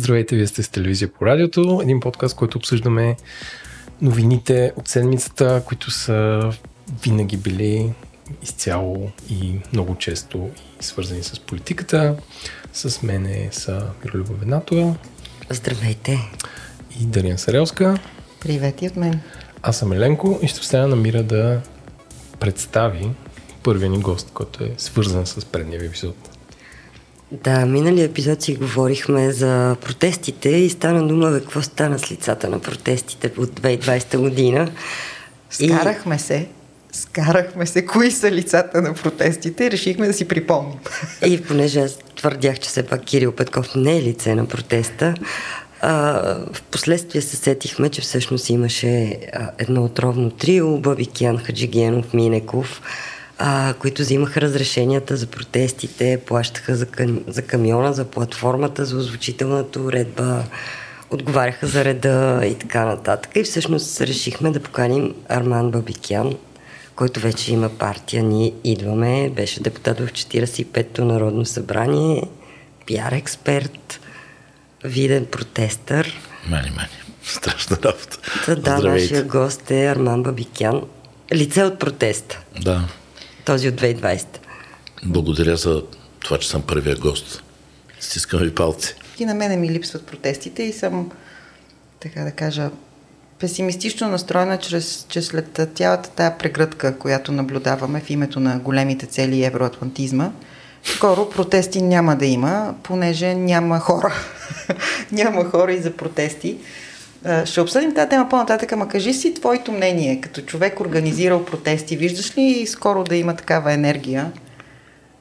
Здравейте, вие сте с телевизия по радиото, един подкаст, който обсъждаме новините от седмицата, които са винаги били изцяло и много често и свързани с политиката. С мене са Миролюба Венатова. Здравейте. И Дарина Сарелска. Привет и от мен. Аз съм Еленко и ще оставя на Мира да представи първия ни гост, който е свързан с предния епизод. Да, миналия епизод си говорихме за протестите и стана дума какво стана с лицата на протестите от 2020 година. Скарахме и... се. Скарахме се кои са лицата на протестите и решихме да си припомним. И понеже аз твърдях, че все пак Кирил Петков не е лице на протеста, а, в последствие се сетихме, че всъщност имаше а, едно отровно трио, Бабикян, Хаджигенов, Минеков, а, които взимаха разрешенията за протестите, плащаха за, кам, за камиона, за платформата, за озвучителната уредба, отговаряха за реда и така нататък. И всъщност решихме да поканим Арман Бабикян, който вече има партия. Ние идваме, беше депутат в 45-то Народно събрание, пиар експерт, виден протестър. Мани, мани. Страшна работа. Та, да, нашия гост е Арман Бабикян. Лице от протеста. Да. Този от 2020. Благодаря за това, че съм първия гост. Стискам ви палци. И на мене ми липсват протестите и съм, така да кажа, песимистично настроена, чрез, че след цялата тая прегръдка, която наблюдаваме в името на големите цели и евроатлантизма, скоро протести няма да има, понеже няма хора. няма хора и за протести. Ще обсъдим тази тема по-нататък, ама кажи си твоето мнение, като човек организирал протести. Виждаш ли скоро да има такава енергия?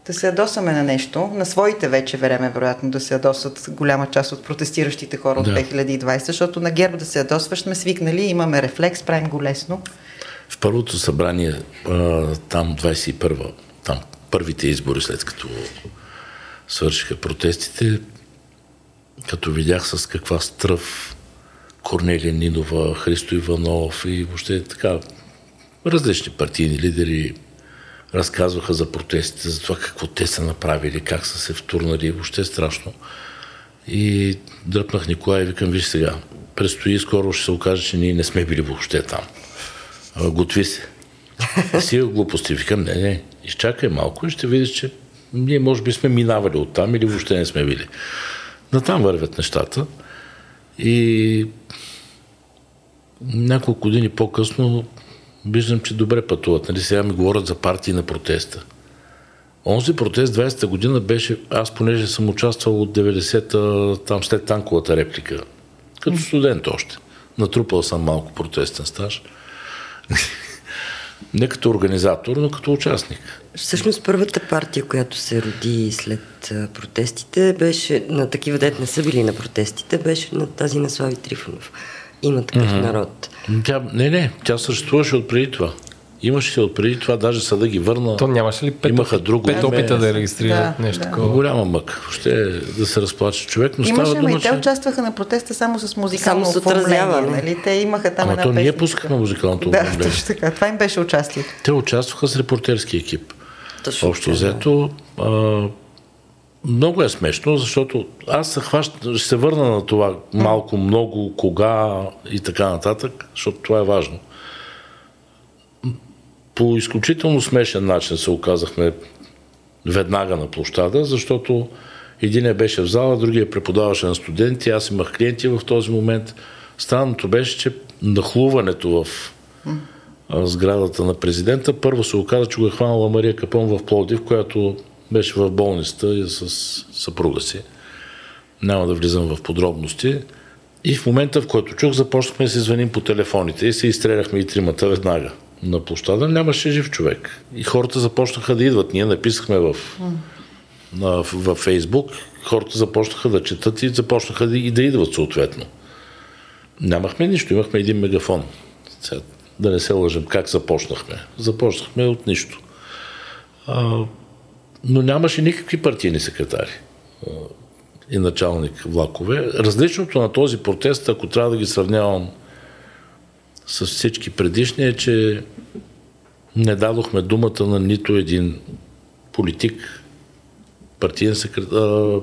Да се ядосаме на нещо, на своите вече време, вероятно, да се ядосват голяма част от протестиращите хора да. от 2020, защото на ГЕРБ да се ядосваш сме свикнали, имаме рефлекс, правим го лесно. В първото събрание, там 21 там първите избори, след като свършиха протестите, като видях с каква стръв Корнелия Нинова, Христо Иванов и въобще така различни партийни лидери разказваха за протестите, за това какво те са направили, как са се втурнали, въобще страшно. И дръпнах Николай и викам, виж сега, предстои скоро ще се окаже, че ние не сме били въобще там. Готви се. Си глупости. Викам, не, не, изчакай малко и ще видиш, че ние може би сме минавали от там или въобще не сме били. На там вървят нещата. И няколко години по-късно виждам, че добре пътуват. Нали? Сега ми говорят за партии на протеста. Онзи протест 20-та година беше, аз понеже съм участвал от 90-та, там след танковата реплика, като студент още. Натрупал съм малко протестен стаж. Не като организатор, но като участник. Всъщност първата партия, която се роди след протестите, беше на такива дет не са били на протестите, беше на тази на Слави Трифонов. Има такъв mm-hmm. народ. Тя, не, не, тя съществуваше от преди това. Имаше се от преди това, даже съда ги върна. То нямаше ли пет, Имаха друго пет опита да регистрират да, нещо да. такова? Голяма мък. Ще да се разплаче човек, но Имаше, става дума, и те участваха на протеста само с музикално само с оформление. Нали? Те имаха там Ама една то ние пускахме музикалното Да, точно така. Това им беше участието. Те участваха с репортерски екип. Точно Общо взето, а, много е смешно, защото аз се хващ, ще се върна на това малко, много, кога и така нататък, защото това е важно. По изключително смешен начин се оказахме веднага на площада, защото един беше в зала, другия преподаваше на студенти, аз имах клиенти в този момент. Странното беше, че нахлуването в сградата на президента, първо се оказа, че го е хванала Мария Капон в Плодив, която беше в болницата с съпруга си. Няма да влизам в подробности. И в момента, в който чух, започнахме да се звъним по телефоните и се изстреляхме и тримата веднага. На площада нямаше жив човек. И хората започнаха да идват. Ние написахме в, на, в, в Фейсбук, хората започнаха да четат и започнаха да, и да идват съответно. Нямахме нищо, имахме един мегафон. Сега, да не се лъжим как започнахме. Започнахме от нищо. А, но нямаше никакви партийни секретари и началник влакове. Различното на този протест, ако трябва да ги сравнявам с всички предишни, е, че не дадохме думата на нито един политик, партиен секретар,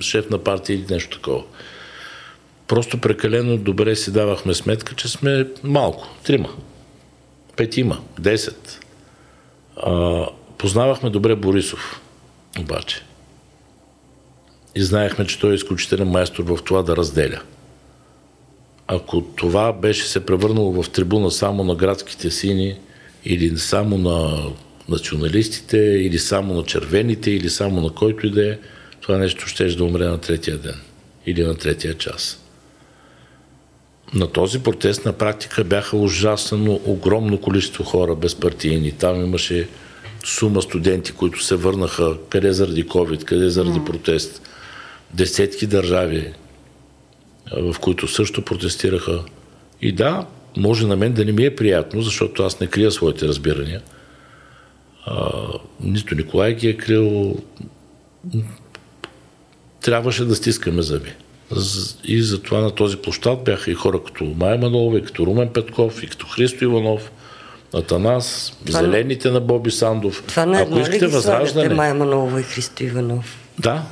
шеф на партия или нещо такова. просто прекалено добре си давахме сметка, че сме малко. Трима. Петима. Десет. А, познавахме добре Борисов. Обаче. И знаехме, че той е изключителен майстор в това да разделя. Ако това беше се превърнало в трибуна само на градските сини или само на националистите, или само на червените, или само на който и да е, това нещо ще да умре на третия ден или на третия час. На този протест на практика бяха ужасно огромно количество хора безпартийни. Там имаше сума студенти, които се върнаха къде заради COVID, къде заради протест. Десетки държави, в които също протестираха. И да, може на мен да не ми е приятно, защото аз не крия своите разбирания. А, нито Николай ги е крил. Трябваше да стискаме зъби. И затова на този площад бяха и хора като Майя Манолова, и като Румен Петков, и като Христо Иванов, Атанас, това Зелените на Боби Сандов. Това не Ако искате възраждане... Майя Манолова и Христо Иванов? Да.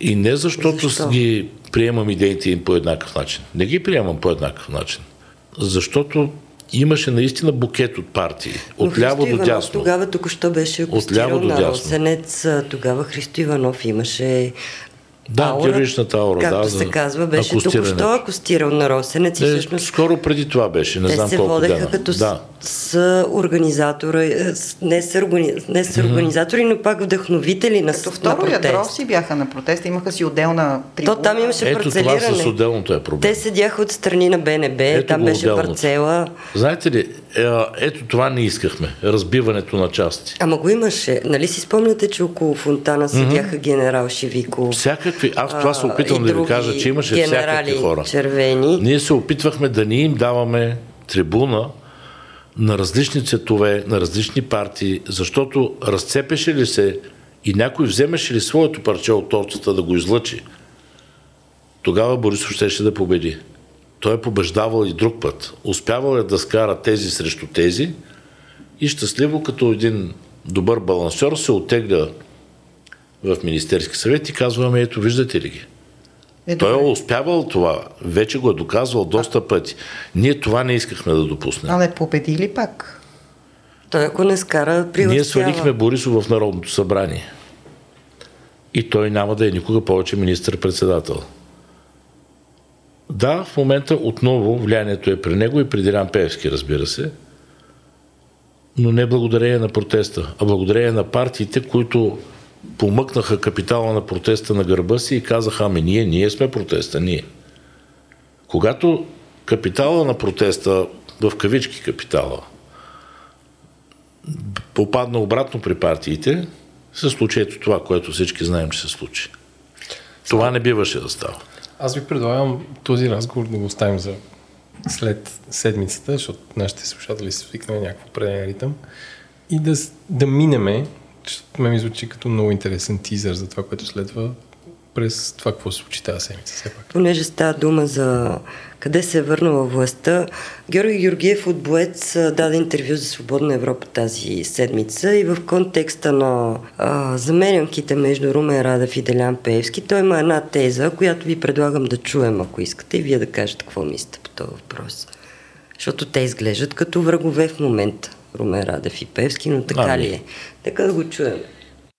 И не защото Защо? ги приемам идеите им по еднакъв начин. Не ги приемам по еднакъв начин. Защото имаше наистина букет от партии. От ляво до дясно. Тогава току-що беше акустирал на Росенец. Тогава Христо Иванов имаше да, аура, героичната аура, както да. се казва, беше току-що акустирал на Росенец. И всъщност, скоро преди това беше, не те знам се колко водеха дена. като да. с, организатора, е, не с, органи, не с организатори, но пак вдъхновители на, като второ на ядро си бяха на протеста, имаха си отделна трибуна. То там имаше Ето парцелиране. това с отделното е проблем. Те седяха от страни на БНБ, Ето там беше отделното. парцела. Знаете ли, е, ето това не искахме, разбиването на части. Ама го имаше. Нали си спомняте, че около фонтана седяха mm-hmm. генерал Шивико? Всякакви, аз това се опитвам да ви кажа, че имаше всякакви хора. червени. Ние се опитвахме да ни им даваме трибуна на различни цветове, на различни партии, защото разцепеше ли се и някой вземеше ли своето парче от торцата да го излъчи, тогава Борисов щеше да победи. Той е побеждавал и друг път. Успявал е да скара тези срещу тези и щастливо като един добър балансьор се отегля в Министерски съвет и казваме, ето виждате ли ги. Е, Той е успявал това. Вече го е доказвал доста пъти. Ние това не искахме да допуснем. Але победи ли пак? Той ако не скара, прилъчтява. Ние свалихме Борисов в Народното събрание. И той няма да е никога повече министър-председател. Да, в момента отново влиянието е при него и при Дилян Певски, разбира се, но не благодарение на протеста, а благодарение на партиите, които помъкнаха капитала на протеста на гърба си и казаха, ами ние, ние сме протеста, ние. Когато капитала на протеста, в кавички капитала, попадна обратно при партиите, се случи ето това, което всички знаем, че се случи. Това не биваше да става. Аз ви предлагам този разговор да го оставим за след седмицата, защото нашите слушатели се свикнали някакво определен ритъм и да, да минеме ме ми звучи като много интересен тизър за това, което следва през това, какво се случи тази седмица. Все пак. Понеже става дума за къде се е върнала властта, Георги Георгиев от Боец даде интервю за Свободна Европа тази седмица и в контекста на замерянките между Румен Радев и Делян Пеевски, той има една теза, която ви предлагам да чуем, ако искате, и вие да кажете какво мислите по този въпрос. Защото те изглеждат като врагове в момента. Румен Радев и Певски, но така ли е? Така да го чуем.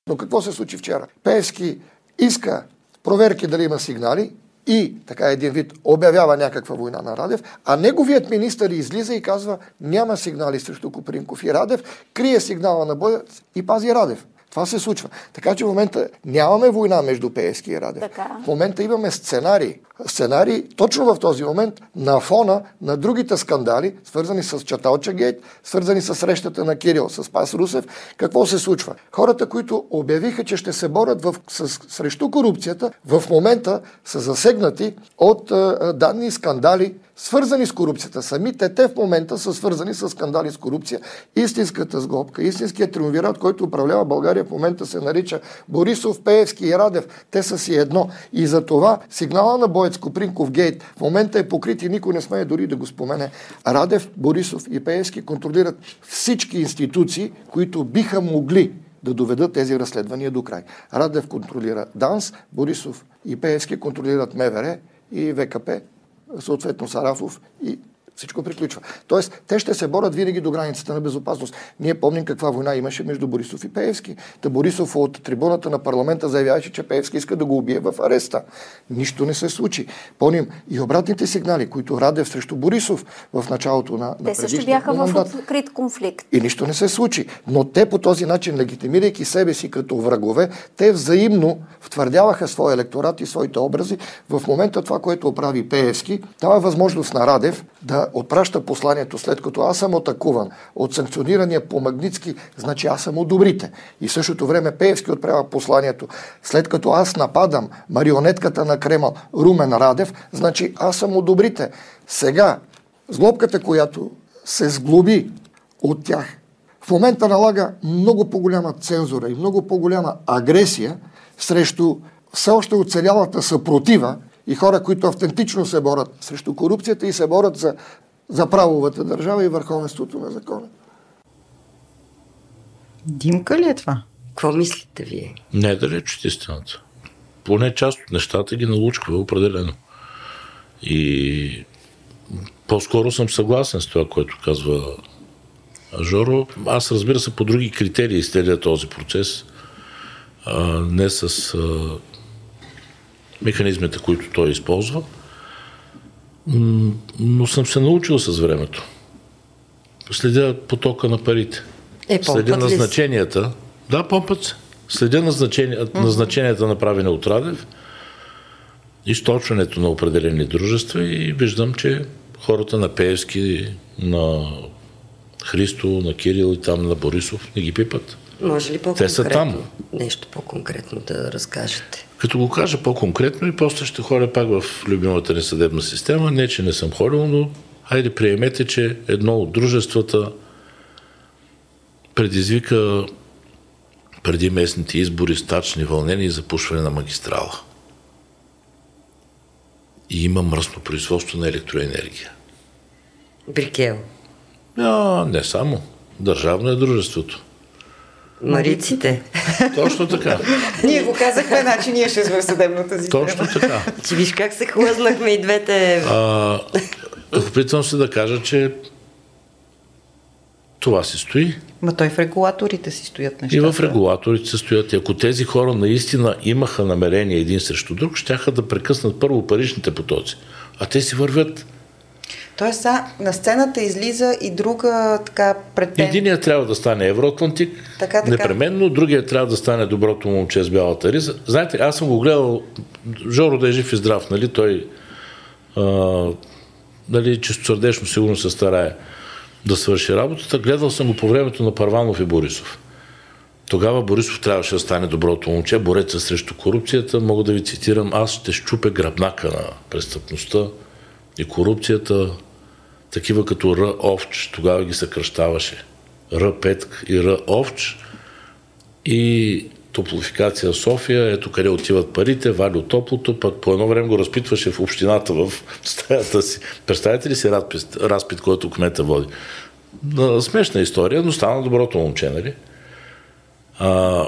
Но какво се случи вчера? Певски иска проверки дали има сигнали и така един вид обявява някаква война на Радев, а неговият министър излиза и казва няма сигнали срещу Копринков и Радев, крие сигнала на боя и пази Радев. Това се случва. Така че в момента нямаме война между Пеевски и Радев. Така. В момента имаме сценарий. Сценарий точно в този момент на фона на другите скандали, свързани с Чаталча Гейт, свързани с срещата на Кирил с Пас Русев. Какво се случва? Хората, които обявиха, че ще се борят в, с, срещу корупцията, в момента са засегнати от а, данни скандали, свързани с корупцията. Самите те в момента са свързани с скандали с корупция. Истинската сглобка, истинският триумвират, който управлява България в момента се нарича Борисов, Пеевски и Радев. Те са си едно. И за това сигнала на Боец Копринков Гейт в момента е покрит и никой не смее дори да го спомене. Радев, Борисов и Пеевски контролират всички институции, които биха могли да доведат тези разследвания до край. Радев контролира ДАНС, Борисов и Пеевски контролират МВР и ВКП съответно Сарафов и всичко приключва. Тоест, те ще се борят винаги до границата на безопасност. Ние помним каква война имаше между Борисов и Пеевски. Та Борисов от трибуната на парламента заявяваше, че Пеевски иска да го убие в ареста. Нищо не се случи. Помним и обратните сигнали, които Радев срещу Борисов в началото на, на Те също бяха в открит конфликт. И нищо не се случи. Но те по този начин, легитимирайки себе си като врагове, те взаимно втвърдяваха своя електорат и своите образи. В момента това, което прави Пеевски, дава възможност на Радев да отпраща посланието след като аз съм атакуван от санкционирания по Магницки, значи аз съм от добрите. И в същото време Пеевски отправя посланието след като аз нападам марионетката на Кремъл Румен Радев, значи аз съм от добрите. Сега, сглобката, която се сглоби от тях, в момента налага много по-голяма цензура и много по-голяма агресия срещу все още оцелялата съпротива и хора, които автентично се борят срещу корупцията и се борят за, за правовата държава и върховенството на закона. Димка ли е това? Какво мислите вие? Не е далеч от истината. Поне част от нещата ги налучква определено. И по-скоро съм съгласен с това, което казва Жоро. Аз разбира се по други критерии следя този процес. А, не с а, механизмите, които той използва. Но съм се научил с времето. Следя потока на парите. Е, Следя назначенията. Да, помпът се. Следя назначенията, mm-hmm. назначенията направени от Радев, източването на определени дружества и виждам, че хората на Пеевски, на Христо, на Кирил и там на Борисов не ги пипат. Може ли по-конкретно? Те са там. Нещо по-конкретно да разкажете. Като го кажа по-конкретно и после ще ходя пак в любимата ни съдебна система. Не, че не съм ходил, но хайде приемете, че едно от дружествата предизвика преди местните избори стачни вълнения и запушване на магистрала. И има мръсно производство на електроенергия. Брикел. А, не само. Държавно е дружеството. Мариците. Точно така. ние го казахме, значи ние ще сме в съдебната система. Точно така. Че виж как се хлъзнахме и двете. А, опитвам се да кажа, че това се стои. Ма той в регулаторите си стоят нещата. И в регулаторите се стоят. И ако тези хора наистина имаха намерение един срещу друг, щяха да прекъснат първо паричните потоци. А те си вървят Тоест, а, на сцената излиза и друга така претен... Единият трябва да стане евроатлантик, така, така. непременно, другия трябва да стане доброто момче с бялата риза. Знаете, аз съм го гледал, Жоро да е жив и здрав, нали, той а, нали, чистосърдечно сигурно се старае да свърши работата. Гледал съм го по времето на Парванов и Борисов. Тогава Борисов трябваше да стане доброто момче, бореца срещу корупцията. Мога да ви цитирам, аз ще щупя гръбнака на престъпността и корупцията, такива като Р. Овч, тогава ги съкръщаваше. Р. Петк и Р. Овч и топлофикация София, ето къде отиват парите, вали топлото, пък по едно време го разпитваше в общината в стаята си. Представете ли си разпит, разпит който кмета води? Смешна история, но стана доброто момче, нали? А,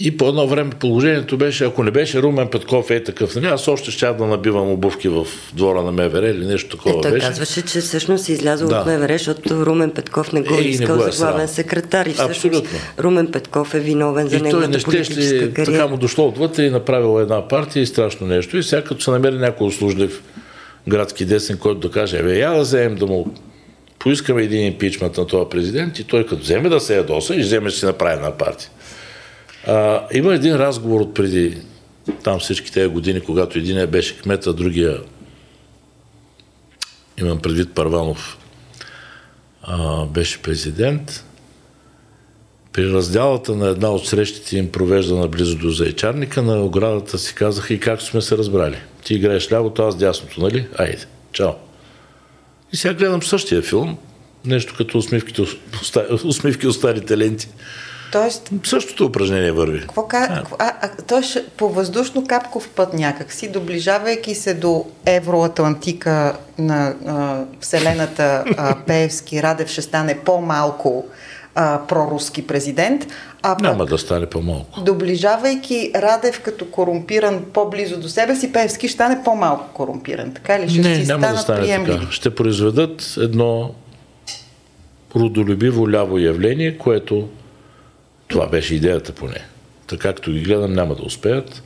и по едно време положението беше, ако не беше Румен Петков е такъв, нали, аз още ще да набивам обувки в двора на МВР или нещо такова е, той беше. казваше, че всъщност е излязъл да. от МВР, защото Румен Петков не го е, искал за главен секретар. И всъщност Абсолютно. Румен Петков е виновен за неговата политическа кариера. Така му дошло отвътре и направил една партия и страшно нещо. И сега като се намери някой услужлив градски десен, който да каже, бе, я да вземем да му поискаме един импичмент на този президент и той като вземе да се ядоса и вземе да си направи една партия. А, има един разговор от преди там всички тези години, когато един беше кмет, а другия имам предвид Парванов а, беше президент. При разделата на една от срещите им провеждана близо до Зайчарника, на оградата си казаха и как сме се разбрали. Ти играеш лявото, аз дясното, нали? Айде, чао. И сега гледам същия филм, нещо като усмивките, усмивки от старите ленти. Тоест, Същото упражнение върви. Какво, а, а, а, ще, по въздушно-капков път някакси, доближавайки се до Евроатлантика на а, Вселената а, Пеевски, Радев ще стане по-малко а, проруски президент. А Няма пък, да стане по-малко. Доближавайки Радев като корумпиран по-близо до себе си, Певски ще стане по-малко корумпиран. Така ли? Ще Не, си няма да стане приемливи. така. Ще произведат едно родолюбиво ляво явление, което това беше идеята поне. Така както ги гледам, няма да успеят.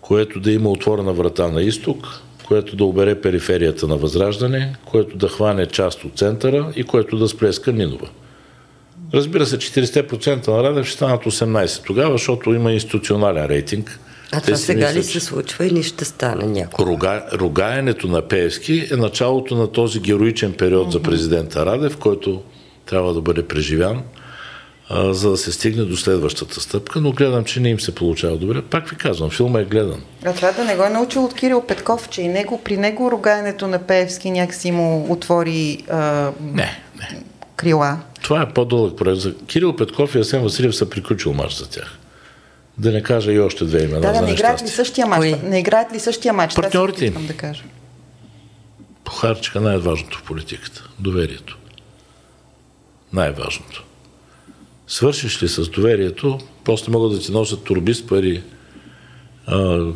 Което да има отворена врата на изток, което да обере периферията на Възраждане, което да хване част от центъра и което да сплеска Нинова. Разбира се, 40% на Радев ще станат 18 тогава, защото има институционален рейтинг. А това сега ли се случва или ще стане някой? Рога, рогаенето на Пеевски е началото на този героичен период mm-hmm. за президента Радев, който трябва да бъде преживян, а, за да се стигне до следващата стъпка, но гледам, че не им се получава добре. Пак ви казвам, филма е гледан. А това да не го е научил от Кирил Петков, че и него, при него рогаенето на Пеевски някакси му отвори а, не, не. крила. Това е по-дълъг проект. За Кирил Петков и Асен Василев са приключил мач за тях. Да не кажа и още две имена. Да, да, не играят ли същия мач? Не играят ли същия мач? Партньорите им. Да кажа. Похарчиха най-важното в политиката. Доверието. Най-важното. Свършиш ли с доверието, после могат да ти носят турби с пари. А,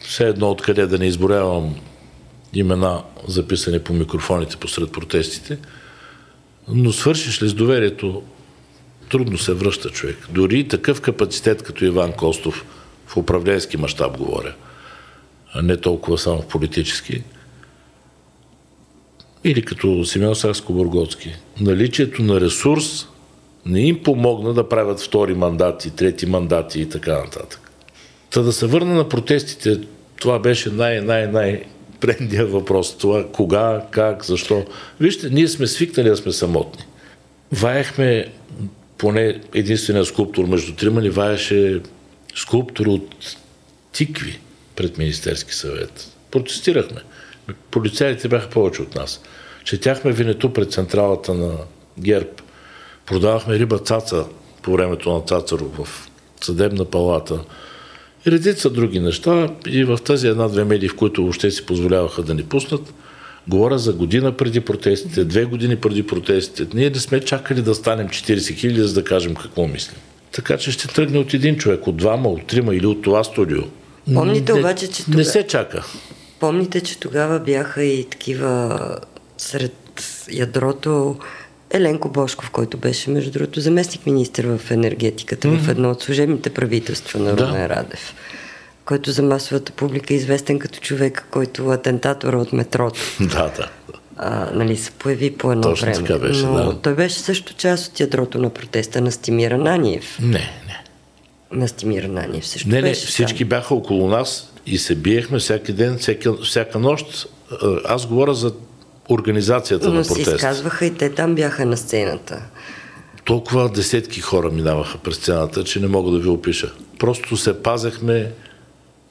все едно откъде да не изборявам имена, записани по микрофоните посред протестите, но свършиш ли с доверието, трудно се връща човек. Дори такъв капацитет като Иван Костов, в управленски мащаб говоря, а не толкова само в политически, или като Симеон Сакско-Бургоцки, наличието на ресурс не им помогна да правят втори мандати, трети мандати и така нататък. Та да се върна на протестите, това беше най-най-най предния въпрос. Това кога, как, защо. Вижте, ние сме свикнали да сме самотни. Ваехме, поне единствения скулптор между трима ни ваеше скулптор от тикви пред Министерски съвет. Протестирахме. Полицаите бяха повече от нас. Четяхме винето пред централата на ГЕРБ. Продавахме риба цаца по времето на Цацаров в съдебна палата. И редица други неща. И в тази една-две медии, в които въобще си позволяваха да ни пуснат, говоря за година преди протестите, две години преди протестите. Ние не сме чакали да станем 40 хиляди, за да кажем какво мислим. Така че ще тръгне от един човек, от двама, от трима или от това студио. Помните не, обаче, че тога... Не се чака. Помните, че тогава бяха и такива сред ядрото Еленко Бошков, който беше, между другото, заместник министр в енергетиката mm-hmm. в едно от служебните правителства на Румен да. Радев, който за масовата публика е известен като човек, който атентатора от метрото. Да, да. А, нали, се появи по едно Точно време. Така беше, Но да. той беше също част от ядрото на протеста на Стимира Наниев. Не, не. На Стимира Наниев също Не, не, беше всички там. бяха около нас и се биехме всеки ден, всяка, всяка нощ. Аз говоря за организацията Но на протест. Но се изказваха и те там бяха на сцената. Толкова десетки хора минаваха през сцената, че не мога да ви опиша. Просто се пазехме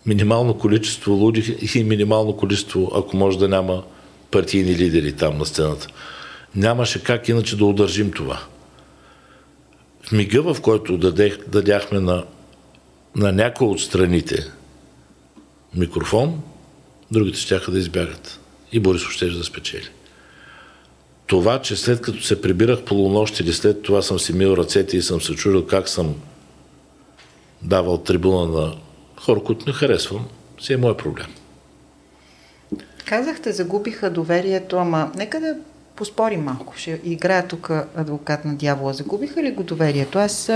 минимално количество луди и минимално количество, ако може да няма партийни лидери там на сцената. Нямаше как иначе да удържим това. В мига, в който дадех, дадяхме на, на някой от страните микрофон, другите ще да избягат и Борисов ще да спечели. Това, че след като се прибирах полунощ или след това съм си мил ръцете и съм се чудил как съм давал трибуна на хора, които не харесвам, си е мой проблем. Казахте, загубиха доверието, ама нека да поспорим малко. Ще играя тук адвокат на дявола. Загубиха ли го доверието? Аз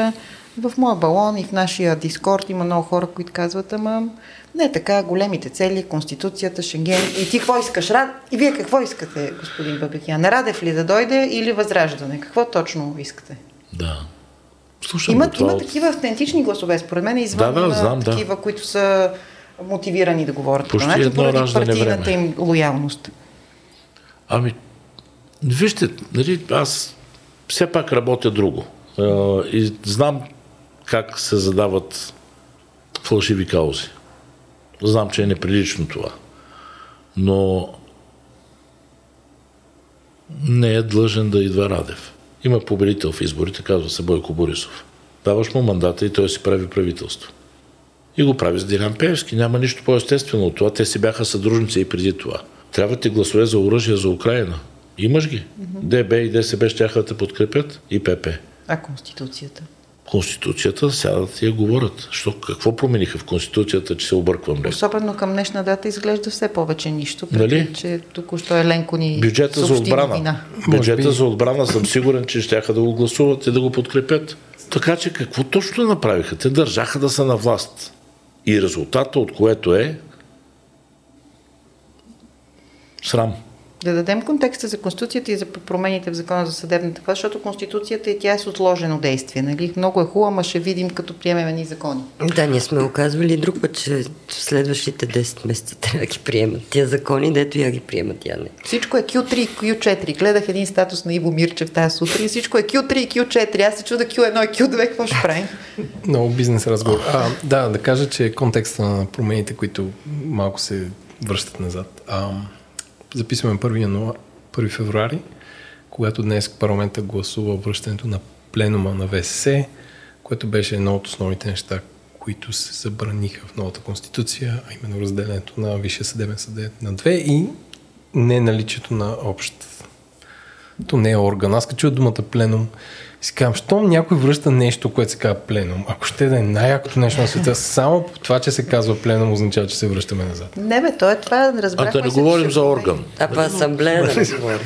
в моя балон и в нашия дискорд има много хора, които казват, ама не така, големите цели, Конституцията, Шенген. И ти какво искаш? Рад? И вие какво искате, господин Бабекян? Радев ли да дойде или Възраждане? Какво точно искате? Да. Слушам има, това има такива автентични гласове, според мен, извън да, да, знам, такива, да. които са мотивирани да говорят. Почти значи, едно раждане партийната време. им лоялност. Ами, вижте, нали, аз все пак работя друго. И знам как се задават фалшиви каузи. Знам, че е неприлично това. Но не е длъжен да идва Радев. Има победител в изборите, казва се Бойко Борисов. Даваш му мандата и той си прави правителство. И го прави с Дилян Певски. Няма нищо по-естествено от това. Те си бяха съдружници и преди това. Трябва ти гласове за оръжие за Украина. Имаш ги. ДБ и ДСБ ще да те подкрепят и ПП. А Конституцията? Конституцията сядат и я говорят. Що, какво промениха в Конституцията, че се обърквам леко? Особено към днешна дата изглежда все повече нищо. Нали? че току-що Еленко ни Бюджета за отбрана. новина. Бюджета би. за отбрана съм сигурен, че ще да го гласуват и да го подкрепят. Така че какво точно направиха? Те държаха да са на власт. И резултата от което е срам. Да дадем контекста за Конституцията и за промените в закона за съдебната власт, защото Конституцията е тя е с отложено действие. Нали? Много е хубаво, ама ще видим като приемем ни закони. Да, ние сме оказвали и друг път, че в следващите 10 месеца трябва да ги приемат. Тия закони, дето я ги приемат, я не. Всичко е Q3 и Q4. Гледах един статус на Иво Мирчев тази сутрин. Всичко е Q3 и Q4. Аз се чуда Q1 и Q2. Какво ще правим? Много бизнес разговор. А, да, да кажа, че контекста на промените, които малко се връщат назад. А, записваме 1, януар, 1 февруари, когато днес парламента гласува връщането на пленума на ВСС, което беше едно от основните неща, които се забраниха в новата конституция, а именно разделянето на Висшия съдебен съдет на две и не наличието на общ то не е орган. Аз като чуя думата пленум, си казвам, щом някой връща нещо, което се казва пленум, ако ще да е най-якото нещо на света, само това, че се казва пленум, означава, че се връщаме назад. Не бе, то е това. А Разбрахме да не говорим за орган. А по асамблея да не говорим.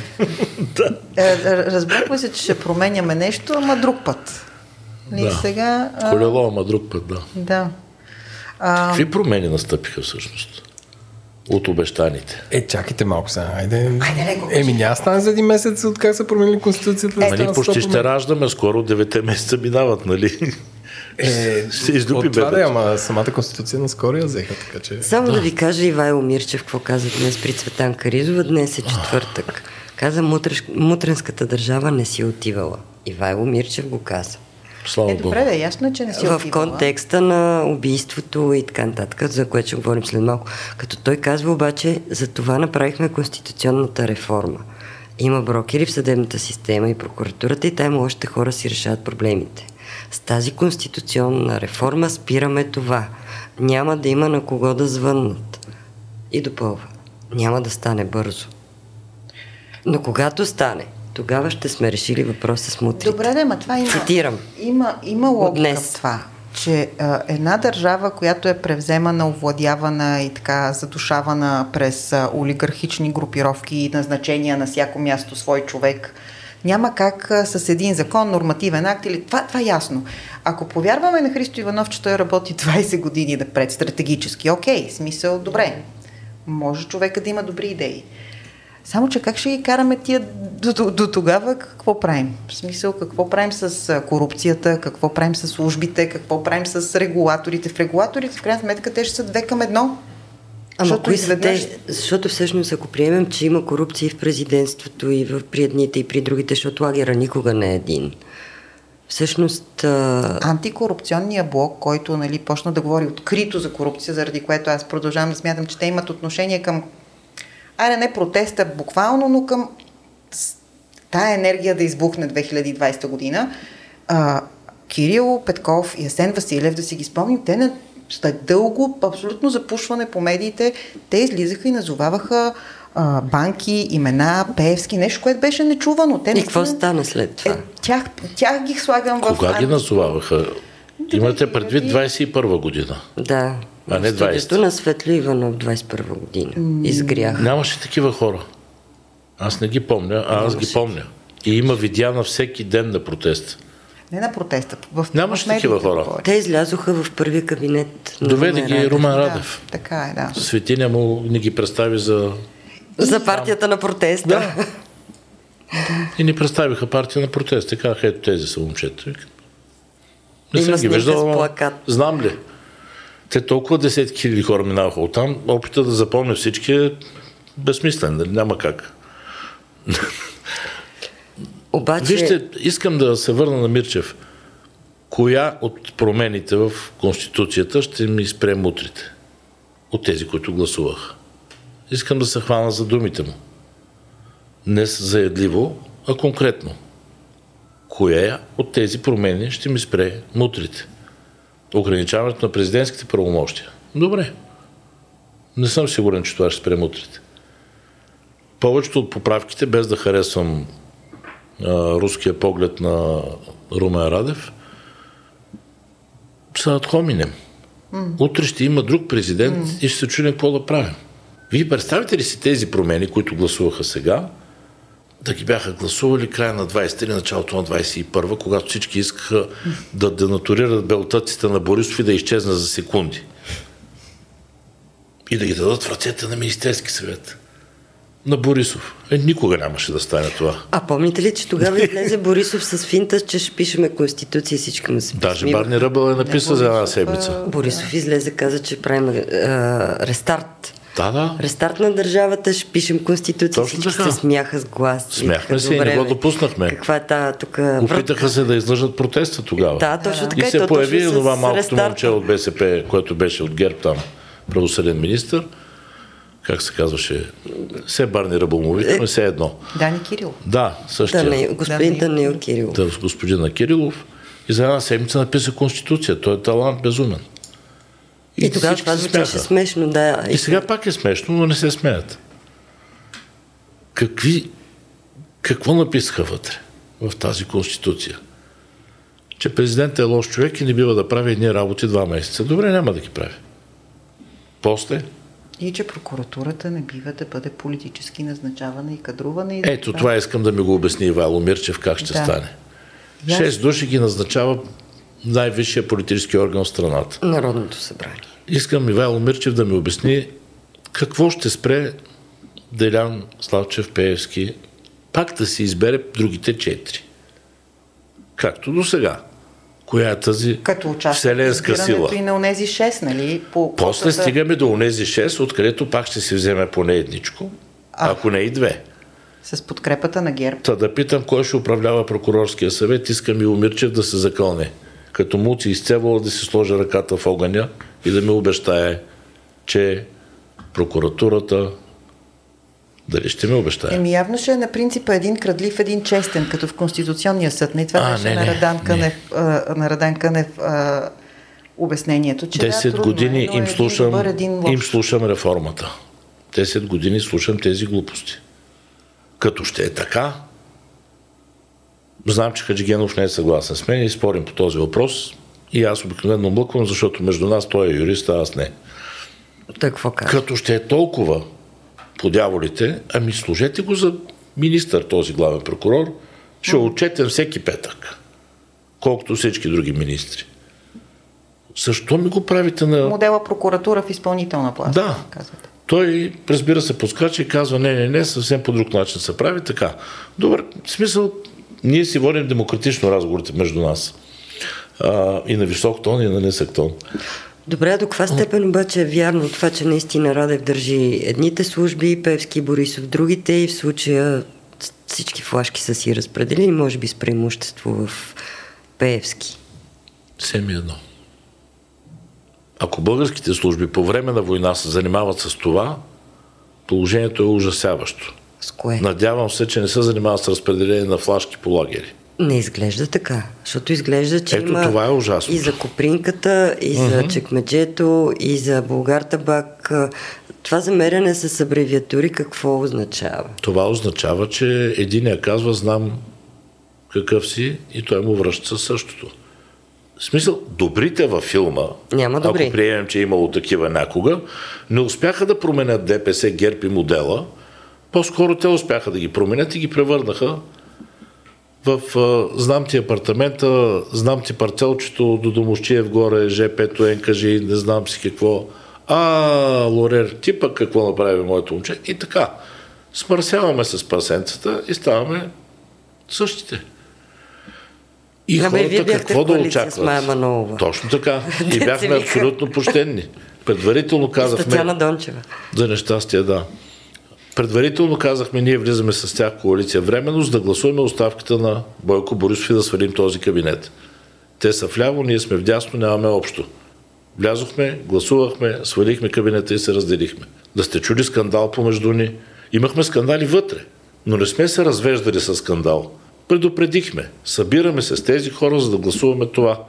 Е, Разбрахме се, че ще променяме нещо, ама друг път. И Да. сега... а, Колело, ама друг път, да. Да. А, Какви промени настъпиха всъщност? От обещаните. Е, чакайте малко сега. Айде. Айде, леко. Еми, няма стане за един месец от как са променили конституцията. да Нали, почти 100 ще раждаме, скоро 9 месеца минават, нали? Е, Ще издупи от това да, е, ама самата конституция наскоро я взеха, така че... Само да. ви кажа Ивайло Мирчев какво каза днес при Цветан Каризова. Днес е четвъртък. Каза, мутреш, мутренската държава не си отивала. Ивайло Мирчев го каза. Слава е, добре, да, ясно е, че не си в отивала. контекста на убийството и така нататък, за което ще говорим след малко. Като той казва обаче, за това направихме конституционната реформа. Има брокери в съдебната система и прокуратурата и там още хора си решават проблемите. С тази конституционна реформа спираме това. Няма да има на кого да звъннат. И допълва. Няма да стане бързо. Но когато стане, тогава ще сме решили въпроса с мутрите. Добре, да, ма това има... Цитирам. Има, има логика днес. в това, че а, една държава, която е превземана, овладявана и така задушавана през а, олигархични групировки и назначения на всяко място свой човек, няма как а, с един закон, нормативен акт или това, това е ясно. Ако повярваме на Христо Иванов, че той работи 20 години да пред стратегически, окей, смисъл, добре. Може човека да има добри идеи. Само, че как ще ги караме тия до, до, до тогава, какво правим? В смисъл, какво правим с корупцията, какво правим с службите, какво правим с регулаторите? В регулаторите, в крайна сметка, те ще са две към едно. Ама Защото кои са те? Защото всъщност ако приемем, че има корупция и в президентството, и в, при едните, и при другите, защото лагера никога не е един. Всъщност, а, Антикорупционния блок, който нали, почна да говори открито за корупция, заради което аз продължавам да смятам, че те имат отношение към, айде не протеста буквално, но към тая енергия да избухне 2020 година. А, Кирил Петков и Асен Василев, да си ги спомним, те на след дълго, абсолютно запушване по медиите, те излизаха и назоваваха а, банки, имена, Пеевски, нещо, което беше нечувано. Те и какво наистина- стана след това? Е, тях, тях ги слагам в... Кога ги назоваваха? Имате предвид 2000. 21 година. Да. А не в студиото 20. на Светли Иванов 21 година. Изгрях. Нямаше такива хора. Аз не ги помня, а аз ги помня. И има видеа на всеки ден на протест. Не на протеста. В, Нямаше такива хора. Те излязоха в първия кабинет. на Доведе Румен ги Радев. Румен Да, Радев. така е, да. Светиня му ни ги представи за... За партията на протеста. Да. И ни представиха партия на протест. Те казаха, ето тези са момчета. Не съм ги виждал, плакат. знам ли. Те толкова десетки хиляди хора минаваха оттам. Опита да запомня всички е безсмислен. нали? Няма как. Обаче, Вижте, искам да се върна на Мирчев. Коя от промените в Конституцията ще ми спре мутрите? От тези, които гласувах. Искам да се хвана за думите му. Не заедливо, а конкретно. Коя от тези промени ще ми спре мутрите? Ограничаването на президентските правомощия. Добре. Не съм сигурен, че това ще спре мутрите. повечето от поправките, без да харесвам а, руския поглед на Румен Радев, са над хоминем. Утре ще има друг президент и ще се чудим какво да правим. Вие представите ли си тези промени, които гласуваха сега, да ги бяха гласували края на 20 или началото на 21, когато всички искаха да денатурират белтъците на Борисов и да изчезна за секунди. И да ги дадат в ръцете на Министерски съвет. На Борисов. Е, никога нямаше да стане това. А помните ли, че тогава излезе Борисов с финта, че ще пишеме Конституция и всички му се Даже? Барни Ръбъл е написал за една седмица. Борисов излезе, каза, че правим а, рестарт. Да, да. Рестарт на държавата, ще пишем Конституция. Точно Всички така. се смяха с глас. Смяхме се и не «Добре, го допуснахме. Каква е тук Опитаха се да излъжат протеста тогава. Да, точно така. И се то появи това малкото рестарта. момче от БСП, което беше от ГЕРБ там, правосъден министр. Как се казваше? Все Барни Ръбъл му викаме, все едно. Дани Кирил. Да, същия. Данаил, господин Да, Даниил Кирил. Да, с господина Кирилов. И за една седмица написа Конституция. Той е талант безумен. И, тогава всички това звучеше смяха. смешно, да. И сега пак е смешно, но не се смеят. Какви, какво написаха вътре в тази конституция? Че президентът е лош човек и не бива да прави едни работи два месеца. Добре, няма да ги прави. После, И че прокуратурата не бива да бъде политически назначавана и кадрувана. И ето това искам да ми го обясни Ивайло Мирчев как ще Да. стане. Шест души ги назначава най-висшия политически орган в страната. Народното събрание. Искам Ивайло Мирчев да ми обясни какво ще спре Делян Славчев Пеевски пак да си избере другите четири. Както до сега. Коя е тази Като вселенска сила? и на онези 6, нали? По После квотата- стигаме до онези 6, откъдето пак ще си вземе поне едничко, А. ако не и две. С подкрепата на ГЕРБ. Та да питам кой ще управлява прокурорския съвет, искам и Мирчев да се закълне. Като му си изцевала да си сложи ръката в огъня и да ми обещае, че прокуратурата дали ще ми обещае? Еми явно ще е на принципа един крадлив, един честен, като в Конституционния съд. Не това А, беше не, на Радан не. Кънев, а, на Радан Кънев а, обяснението, че да, 10 трудно години е, им, слушам, добър, един им слушам реформата. 10 години слушам тези глупости. Като ще е така, знам, че Хаджигенов не е съгласен с мен и спорим по този въпрос. И аз обикновено млъквам, защото между нас той е юрист, а аз не. Какво казва? Като ще е толкова по дяволите, ами служете го за министър, този главен прокурор. Ще отчетен всеки петък. Колкото всички други министри. Защо ми го правите на... Модела прокуратура в изпълнителна власт. Да. Казвате. Той, разбира се, подскача и казва, не, не, не, съвсем по друг начин се прави така. Добре, в смисъл, ние си водим демократично разговорите между нас. А, и на висок тон, и на нисък тон. Добре, до каква степен обаче е вярно това, че наистина Радев държи едните служби, Певски и Борисов другите и в случая всички флашки са си разпределени, може би с преимущество в Певски. Все ми едно. Ако българските служби по време на война се занимават с това, положението е ужасяващо. С кое? Надявам се, че не се занимават с разпределение на флашки по лагери. Не изглежда така, защото изглежда, че Ето, има това е ужасно. и за Копринката, и за чекмеджето, и за Българ табак. Това замеряне с абревиатури какво означава? Това означава, че единия казва, знам какъв си и той му връща същото. В смисъл, добрите във филма, Няма добри. ако приемем, че е имало такива някога, не успяха да променят ДПС, ГЕРБ и модела, по-скоро те успяха да ги променят и ги превърнаха в а, знам ти апартамента, знам ти парцелчето до Домощиев горе, ЖП-то, НКЖ, не знам си какво. А, Лорер, ти пък какво направи моето момче? И така. Смърсяваме с пасенцата и ставаме същите. И Абе, хората какво да очакват? Точно така. И бяхме абсолютно почтенни. Предварително С Татьяна казахме Дончева. за нещастие, да. Предварително казахме, ние влизаме с тях в коалиция временно, за да гласуваме оставката на Бойко Борисов и да свалим този кабинет. Те са вляво, ние сме вдясно, нямаме общо. Влязохме, гласувахме, свалихме кабинета и се разделихме. Да сте чули скандал помежду ни. Имахме скандали вътре, но не сме се развеждали с скандал. Предупредихме. Събираме се с тези хора, за да гласуваме това.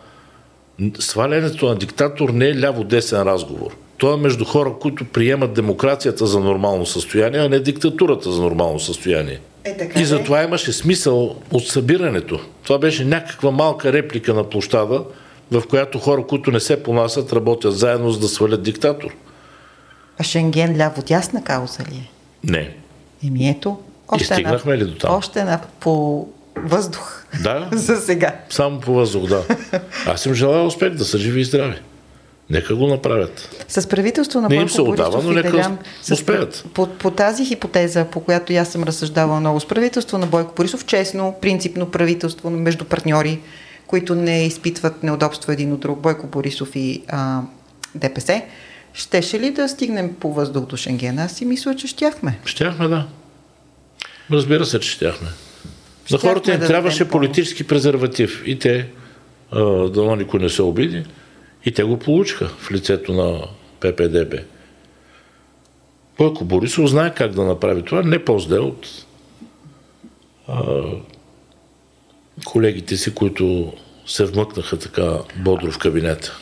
Свалянето на диктатор не е ляво-десен разговор. То е между хора, които приемат демокрацията за нормално състояние, а не диктатурата за нормално състояние. Е, така И затова имаше смисъл от събирането. Това беше някаква малка реплика на площада, в която хора, които не се понасят, работят заедно за да свалят диктатор. А Шенген ляво-дясна кауза ли е? Не. Еми ето. И стигнахме ли до там? Още една по въздух. Да. За сега. Само по въздух, да. Аз им желая успех да са живи и здрави. Нека го направят. С правителство на Не им се отдава, но нека Делян, успеят. По, по тази хипотеза, по която аз съм разсъждавала много, с правителство на Бойко Борисов, честно, принципно правителство между партньори, които не изпитват неудобство един от друг, Бойко Борисов и а, ДПС, щеше ли да стигнем по въздух до Шенгена? Аз си мисля, че щяхме. Щяхме, да. Разбира се, че щяхме. На Щяхме хората им да трябваше политически презерватив. И те, а, дано никой не се обиди, и те го получиха в лицето на ППДБ. Бойко Борисов знае как да направи това, не по-зле от а, колегите си, които се вмъкнаха така бодро в кабинета.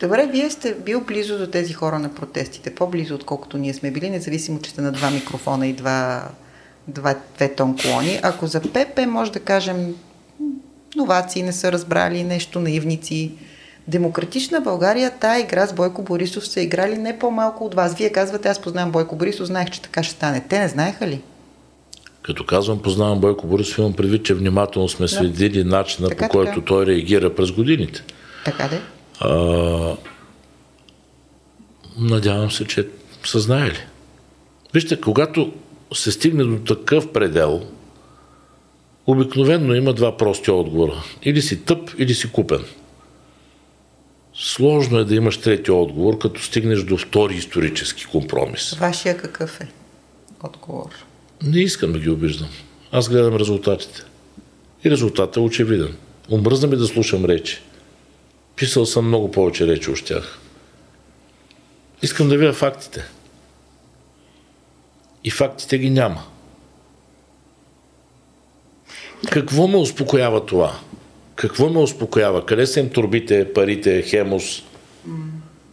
Добре, вие сте бил близо до тези хора на протестите, по-близо отколкото ние сме били, независимо, че сте на два микрофона и два, два, две тон колони. Ако за ПП може да кажем м, новации не са разбрали, нещо наивници, Демократична България, тая игра с Бойко Борисов са играли не по-малко от вас. Вие казвате, аз познавам Бойко Борисов, знаех, че така ще стане. Те не знаеха ли? Като казвам, познавам Бойко Борисов, имам предвид, че внимателно сме следили начина Така, по който така. той реагира през годините. Така де? А, надявам се, че са знаели. Вижте, когато се стигне до такъв предел, обикновенно има два прости отговора. Или си тъп, или си купен. Сложно е да имаш трети отговор, като стигнеш до втори исторически компромис. Вашия какъв е отговор? Не искам да ги обиждам. Аз гледам резултатите. И резултатът е очевиден. Омръзна ми да слушам речи. Писал съм много повече речи от тях. Искам да видя фактите. И фактите ги няма. Какво ме успокоява това? Какво ме успокоява? Къде са им турбите, парите, хемос?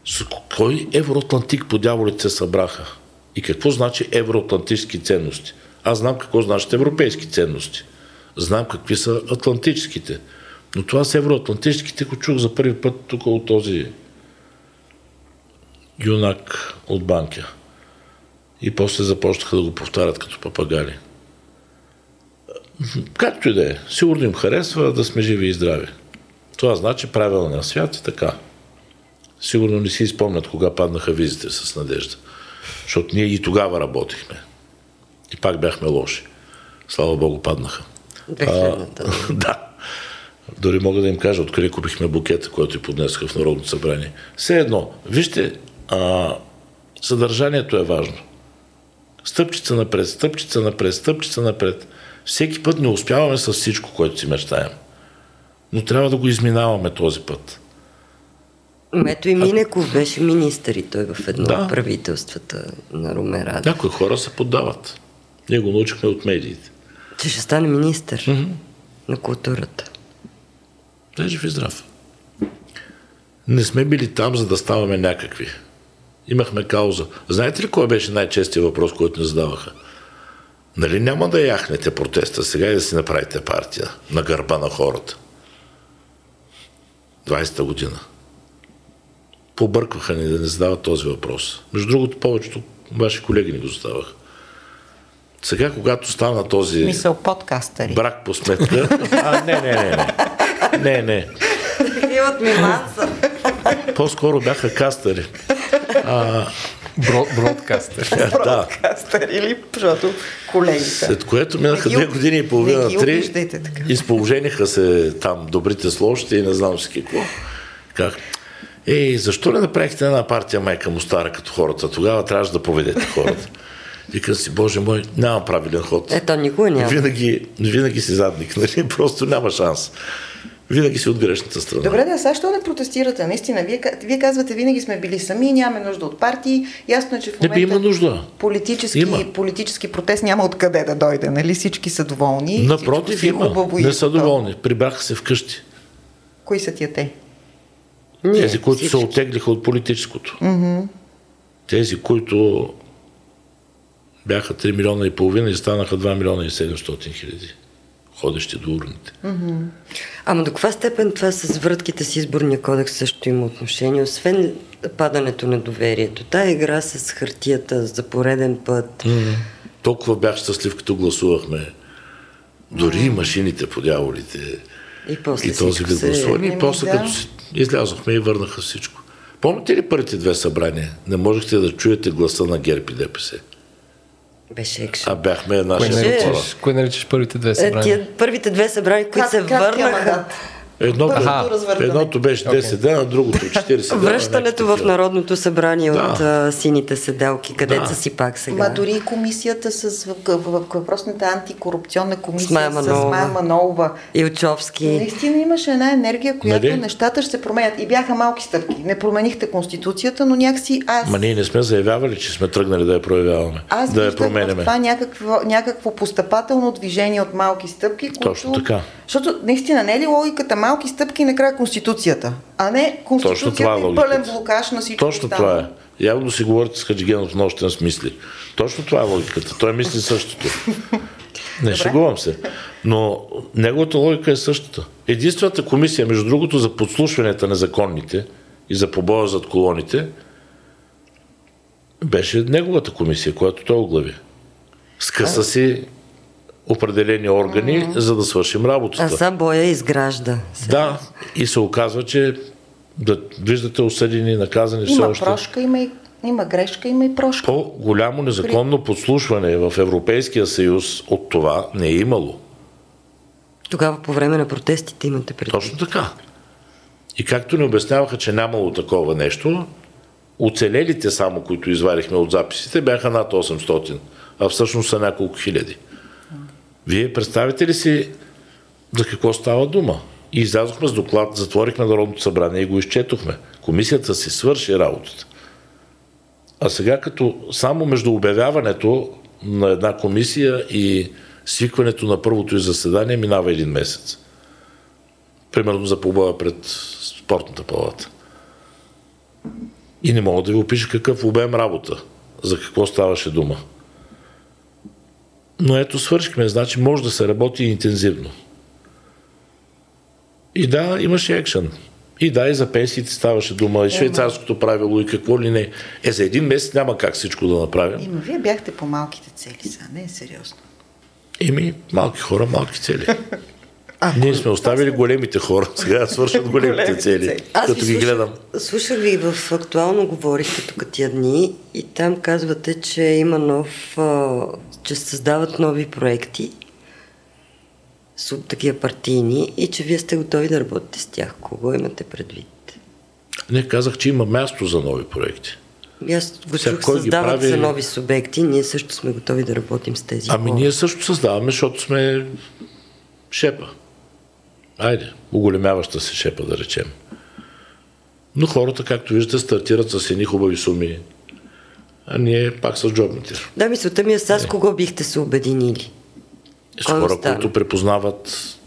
С кой евроатлантик по дяволите се събраха? И какво значи евроатлантически ценности? Аз знам какво значат европейски ценности. Знам какви са атлантическите. Но това с евроатлантическите го чух за първи път тук от този юнак от банка. И после започнаха да го повтарят като папагали. Както и да е. Сигурно им харесва да сме живи и здрави. Това значи правилния свят и така. Сигурно не си спомнят кога паднаха визите с надежда. Защото ние и тогава работихме. И пак бяхме лоши. Слава Богу, паднаха. 2000-та. да. Дори мога да им кажа откъде купихме букета, който и поднесаха в Народното събрание. Все едно, вижте, а, съдържанието е важно. Стъпчица напред, стъпчица напред, стъпчица напред. Всеки път не успяваме с всичко, което си мечтаем. Но трябва да го изминаваме този път. Ето и Минеков беше министър и той в едно Да. от правителствата на Румен Радев. Някои хора се поддават. Ние го научихме от медиите. Че ще стане министър на културата. Да жив и здрав. Не сме били там, за да ставаме някакви. Имахме кауза. Знаете ли кой беше най-честият въпрос, който ни задаваха? Нали няма да яхнете протеста сега и да си направите партия на гърба на хората? 20-та година. Побъркваха ни да не задават този въпрос. Между другото, повечето ваши колеги ни го задаваха. Сега, когато стана този Мисъл подкастъри. брак по сметка... А, не, не, не, не. Не, не. Имат ми манса. По-скоро бяха кастъри. Бро, бродкастър. да. Подкастъри или защото колеги са. След което минаха две години и половина, три. Изположениха се там добрите с лошите и не знам си какво. Как? Ей, защо не направихте една партия майка му стара като хората? Тогава трябваше да поведете хората. Викам си, Боже мой, няма правилен ход. Ето, никога няма. Винаги, винаги си задник, нали? Просто няма шанс. Винаги си от грешната страна. Добре, да, сега що не протестирате? Наистина, вие, вие казвате, винаги сме били сами, нямаме нужда от партии. Ясно е, че в Не момента би има нужда. Политически, Има. политически протест няма откъде да дойде, нали? Всички са доволни. Напротив, си е има. хубаво Не са доволни. Прибраха се вкъщи. Кои са тия те? Ние, Тези, които всички. се оттеглиха от политическото. Тези, които бяха 3 милиона и половина и станаха 2 милиона и 700 хиляди ходещи до урните. Ама до каква степен това с вратките с изборния кодекс също има отношение, освен падането на доверието? Тая игра с хартията за пореден път. Mm-hmm. Толкова бях щастлив, като гласувахме. Дори и машините по дяволите. И, после и този вид се... гласуване. И Еми, после да. като излязохме и върнаха всичко. Помните ли първите две събрания? Не можехте да чуете гласа на ГЕРБ и ДПС. Беше екшен. А бяхме шест хора. наричаш, кое наричаш първите две Е, събрания? тия първите две събрания, които се краткия върнаха. мандат. Едното, развъртане. едното беше 10 дена, другото 40 дена. Връщането в. Народното събрание Да. от а, сините седелки, където Да. са си пак сега. Ма дори и комисията с въпросната антикорупционна комисия С Мая с Манолова. Илчовски. Наистина имаше една енергия, която Нали? нещата ще се променят. И бяха малки стъпки. Не променихте Конституцията, но някакси аз... Ма ние не сме заявявали, че сме тръгнали да я проявяваме. Аз да я променяме. това някакво, някакво постъпателно движение от малки стъпки, които... Точно така. Защото наистина не е ли логиката малки стъпки накрая Конституцията, а не Точно това е Конституцията и пълен блокаж на всичко Точно останало. това е. Явно си говорите с Хаджигенов нощен смисли. Точно това е логиката. Той мисли същото. Не шегувам се. Но неговата логика е същата. Единствената комисия, между другото, за подслушванията незаконните и за побоя зад колоните, беше неговата комисия, която той оглави. Скъса си определени органи, за да свършим А работата. са боя изгражда. Да, и се оказва, че да виждате осъдени, наказани все Има още. прошка, има, и, има грешка, има и прошка. По-голямо незаконно подслушване в Европейския съюз от това не е имало. Тогава по време на протестите имате предвид. Точно така. И както ни обясняваха, че нямало такова нещо, оцелелите само, които извадихме от записите, бяха над 800, а всъщност са няколко хиляди. Вие представите ли си за какво става дума? И излязохме с доклад, затворихме Народното събрание и го изчетохме. Комисията си свърши работата. А сега като само между обявяването на една комисия и свикването на първото и заседание минава един месец. Примерно за побоя пред спортната палата. И не мога да ви опиша какъв обем работа, за какво ставаше дума. Но ето свършихме, значи може да се работи интензивно. И да, имаше екшен. И да, и за пенсиите ставаше дума, и швейцарското правило, и какво ли не. Е, за един месец няма как всичко да направим. Има, вие бяхте по малките цели сега, не е сериозно. Ими, малки хора, малки цели. Ние сме оставили големите хора, сега свършат големите цели. Аз Като ги слушах, гледам. слушах ви в актуално говорихте тук тия дни и там казвате, че има нов, а, че се създават нови проекти, с такива партийни и че вие сте готови да работите с тях. Кого имате предвид? Не казах, че има място за нови проекти. И Аз го Сега чух, създават прави? се нови субекти, ние също сме готови да работим с тези Ами хора. ние също създаваме, защото сме шепа. Айде, оголемяваща се шепа, да речем. Но хората, както виждате, стартират с едни хубави суми. А ние пак с джобните. Да, мисълта ми е с кого бихте се обединили? С Кой хора, остана? които препознават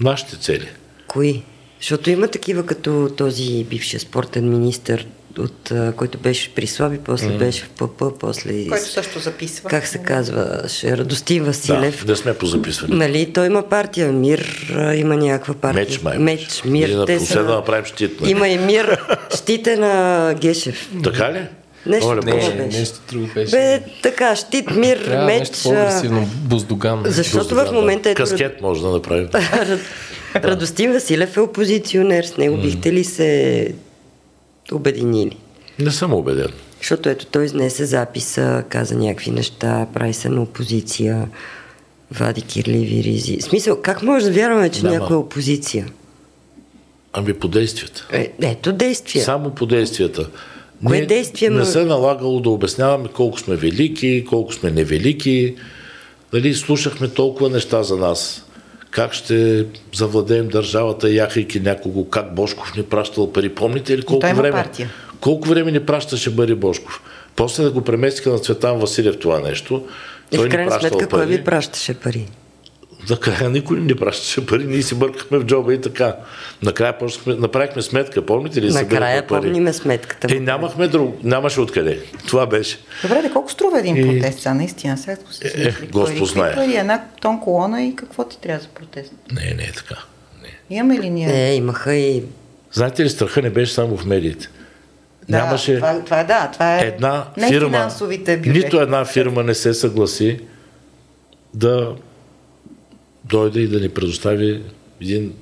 нашите цели. Кои? Защото има такива като този бившия спортен министр, от, който беше при Слаби, после mm. беше в ПП, после... Който също записва. Как се казваше? Радостин Василев. Да, не сме позаписвани. Нали, той има партия, Мир има някаква партия. Меч, май. Меч, Мир. Ние те са... направим щит. нали? Има и Мир, щите на Гешев. Така ли? Нещо Оле, Боже. Не, беше. нещо друго беше. Бе, така, щит, Мир, Трябва Меч. нещо по-агресивно. Буздоган. Защото Буздоган, в момента да. ето... Каскет може да направим. Радостин Василев е опозиционер. С него бихте ли се обединили? Не съм убеден. Защото ето той изнесе записа, каза някакви неща, прави се на опозиция, вади кирливи ризи. В смисъл, как може да вярваме, че Няма. някой е опозиция? Ами по действията. Е, ето действие. Само по действията. Кое Не- действие Не се е налагало да обясняваме колко сме велики, колко сме невелики. Нали, слушахме толкова неща за нас. Как ще завладеем държавата, яхайки някого, как Бошков ни пращал пари. Помните ли колко време? партия. Колко време ни пращаше Бари Бошков? После да го преместиха на Цветан Василев това нещо. И Той в ни крайна сметка, кой пари. ви пращаше пари? Накрая никой не пращаше пари, ние си бъркахме в джоба и така. Накрая почнахме, направихме сметка, помните ли? Накрая помниме сметката. Е, нямахме друг, нямаше откъде. Това беше. Добре, да колко струва един и... протест сега, наистина? Сега се е, е, Господ знае. Пари, една тон колона и какво ти трябва за протест? Не, не е така. Не. Имаме ли ние? Не, имаха и... Знаете ли, страха не беше само в медиите. Да, Нямаше това, това, да, това е една фирма, нито една фирма не се съгласи да дойде и да ни предостави един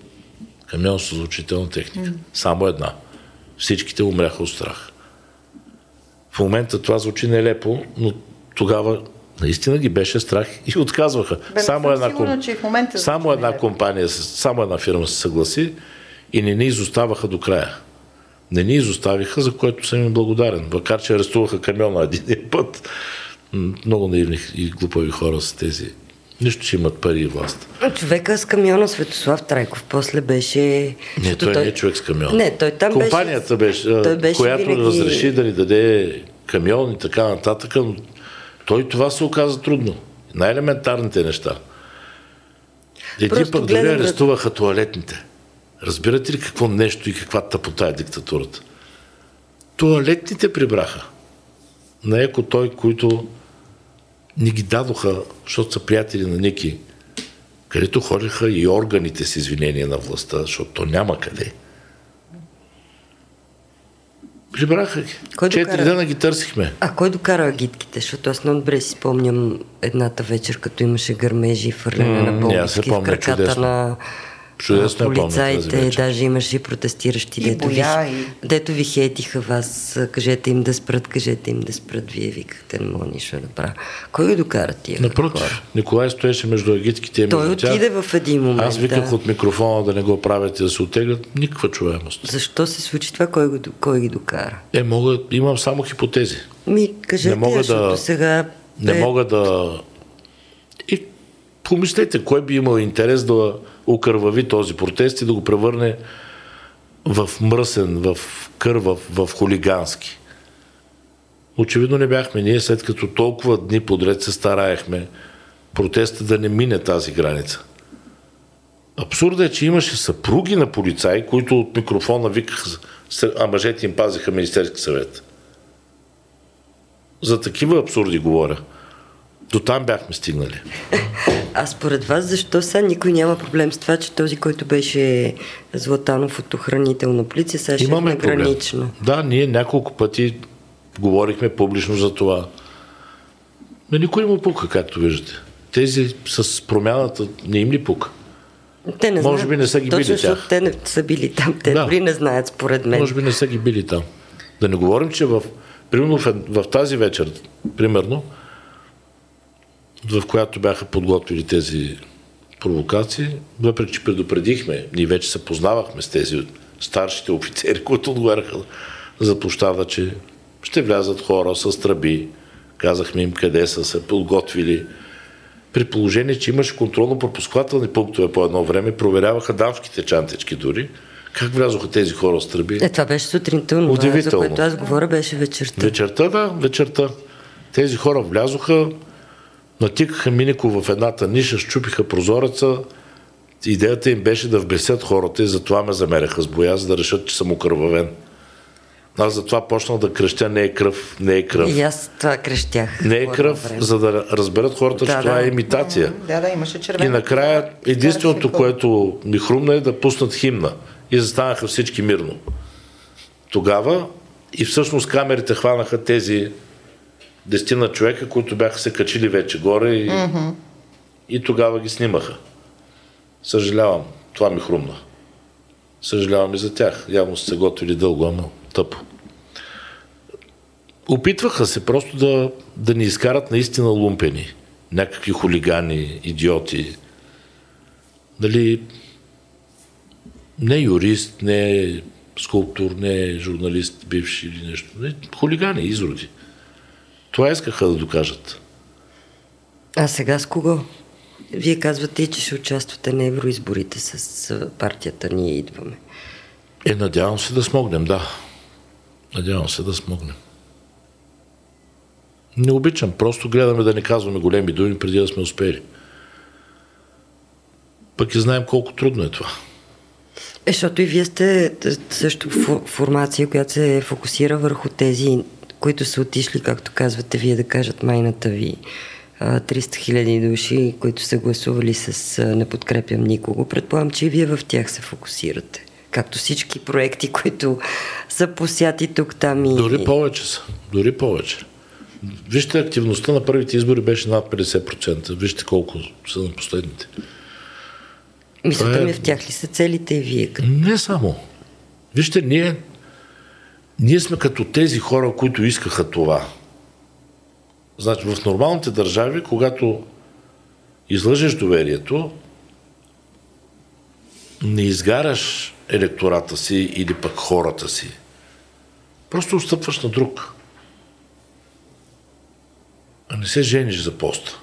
камион с звучителна техника. Mm. Само една. Всичките умряха от страх. В момента това звучи нелепо, но тогава наистина ги беше страх и отказваха. Бе, само една, сигурна, че в момента само една компания, само една фирма се съгласи и не ни изоставаха до края. Не ни изоставиха, за което съм им благодарен. Макар, че арестуваха камиона един път. Много наивни и глупави хора са тези Нищо, че имат пари и власт. Човека с камиона Светослав Трайков после беше... Не, той, той не е човек с камион. Не, той там Компанията беше, беше, беше която винаги... разреши да ни даде камион и така нататък, но той това се оказа трудно. Най-елементарните неща. Един пък дори арестуваха туалетните. Разбирате ли какво нещо и каква тъпота е диктатурата? Туалетните прибраха. На еко той, които ни ги дадоха, защото са приятели на Ники, където ходиха и органите с извинения на властта, защото то няма къде. Прибраха ги. Кой Четири докара... дена ги търсихме. А кой докара агитките? Защото аз много добре си спомням едната вечер, като имаше гърмежи и фърляне mm, на болнички в краката чудесно. на Чудесно е полицаите, даже имаше и протестиращи, и дето, боя, ви, и... дето ви хейтиха вас, кажете им да спрат, кажете им да спрат, вие викахте, не мога нищо да направя. Кой го докара тия Напротив, хора? Николай стоеше между агитките и Той отиде в един момент. Аз виках да. от микрофона да не го правят и да се отеглят, никаква чуваемост. Защо се случи това? Кой, го, кой ги докара? Е, мога, имам само хипотези. Ми, кажете, не мога да, сега... Не е... мога да... Помислете, кой би имал интерес да окървави този протест и да го превърне в мръсен, в кървав, в хулигански. Очевидно не бяхме ние, след като толкова дни подред се стараехме протеста да не мине тази граница. Абсурдът е, че имаше съпруги на полицаи, които от микрофона викаха, а мъжете им пазиха Министерски съвет. За такива абсурди говоря. До там бяхме стигнали. А според вас, защо сега никой няма проблем с това, че този, който беше Златанов от охранителна полиция, сега ще е гранично? Да, ние няколко пъти говорихме публично за това. Но никой не му пука, както виждате. Тези с промяната не им ли пука? Те не Може знаят. би не са ги Точно, били тях. те не са били там. Те да. дори не знаят, според мен. Може би не са ги били там. Да не говорим, че в, примерно в, в тази вечер, примерно, в която бяха подготвили тези провокации, въпреки че предупредихме, ние вече се познавахме с тези старшите офицери, които отговаряха за площада, че ще влязат хора с тръби. Казахме им къде са се подготвили. При положение, че имаше контролно-пропускателни пунктове по едно време, проверяваха дамските чантички дори. Как влязоха тези хора с тръби? Е, това беше сутринта, но за което аз говоря беше вечерта. Вечерта, да, вечерта. Тези хора влязоха, натикаха Минеко в едната ниша, щупиха прозореца. Идеята им беше да вбесят хората и затова ме замеряха с боя, за да решат, че съм окървавен. Аз затова почнах да крещя не е кръв, не е кръв. И аз това крещях. Не е кръв, за да разберат хората, да, че да, това е имитация. Да, да, имаше червено. И накрая единственото, което ми хрумна е да пуснат химна. И застанаха всички мирно. Тогава и всъщност камерите хванаха тези дестина човека, които бяха се качили вече горе и, mm-hmm. и тогава ги снимаха. Съжалявам, това ми хрумна. Съжалявам и за тях. Явно са се готвили дълго, ама тъпо. Опитваха се просто да, да ни изкарат наистина лумпени. Някакви хулигани, идиоти. Дали не юрист, не скулптур, не журналист, бивши или нещо. Не, хулигани, изроди. Това искаха да докажат. А сега с кого? Вие казвате, че ще участвате на евроизборите с партията Ние идваме. Е, надявам се да смогнем, да. Надявам се да смогнем. Не обичам, просто гледаме да не казваме големи думи преди да сме успели. Пък и знаем колко трудно е това. Е, защото и вие сте също формация, която се фокусира върху тези, които са отишли, както казвате вие, да кажат майната ви. 300 хиляди души, които са гласували с не подкрепям никого. Предполагам, че и вие в тях се фокусирате. Както всички проекти, които са посяти тук, там и... Дори повече са. Дори повече. Вижте, активността на първите избори беше над 50%. Вижте колко са на последните. Мисълта е... ми в тях ли са целите и вие? Не само. Вижте, ние, ние сме като тези хора, които искаха това. Значи, в нормалните държави, когато излъжеш доверието, не изгаряш електората си или пък хората си. Просто отстъпваш на друг. А не се жениш за поста.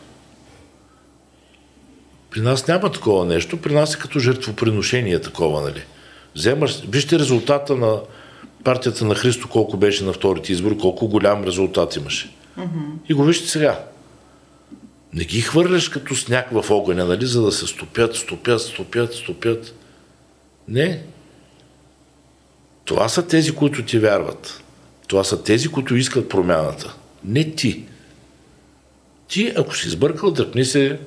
При нас няма такова нещо. При нас е като жертвоприношение такова, нали? Вземаш, вижте резултата на партията на Христо, колко беше на вторите избори, колко голям резултат имаше. Mm-hmm. И го вижте сега. Не ги хвърляш като сняг в огъня, нали, за да се стопят, стопят, стопят, стопят. Не. Това са тези, които ти вярват. Това са тези, които искат промяната. Не ти. Ти, ако си сбъркал, дръпни се,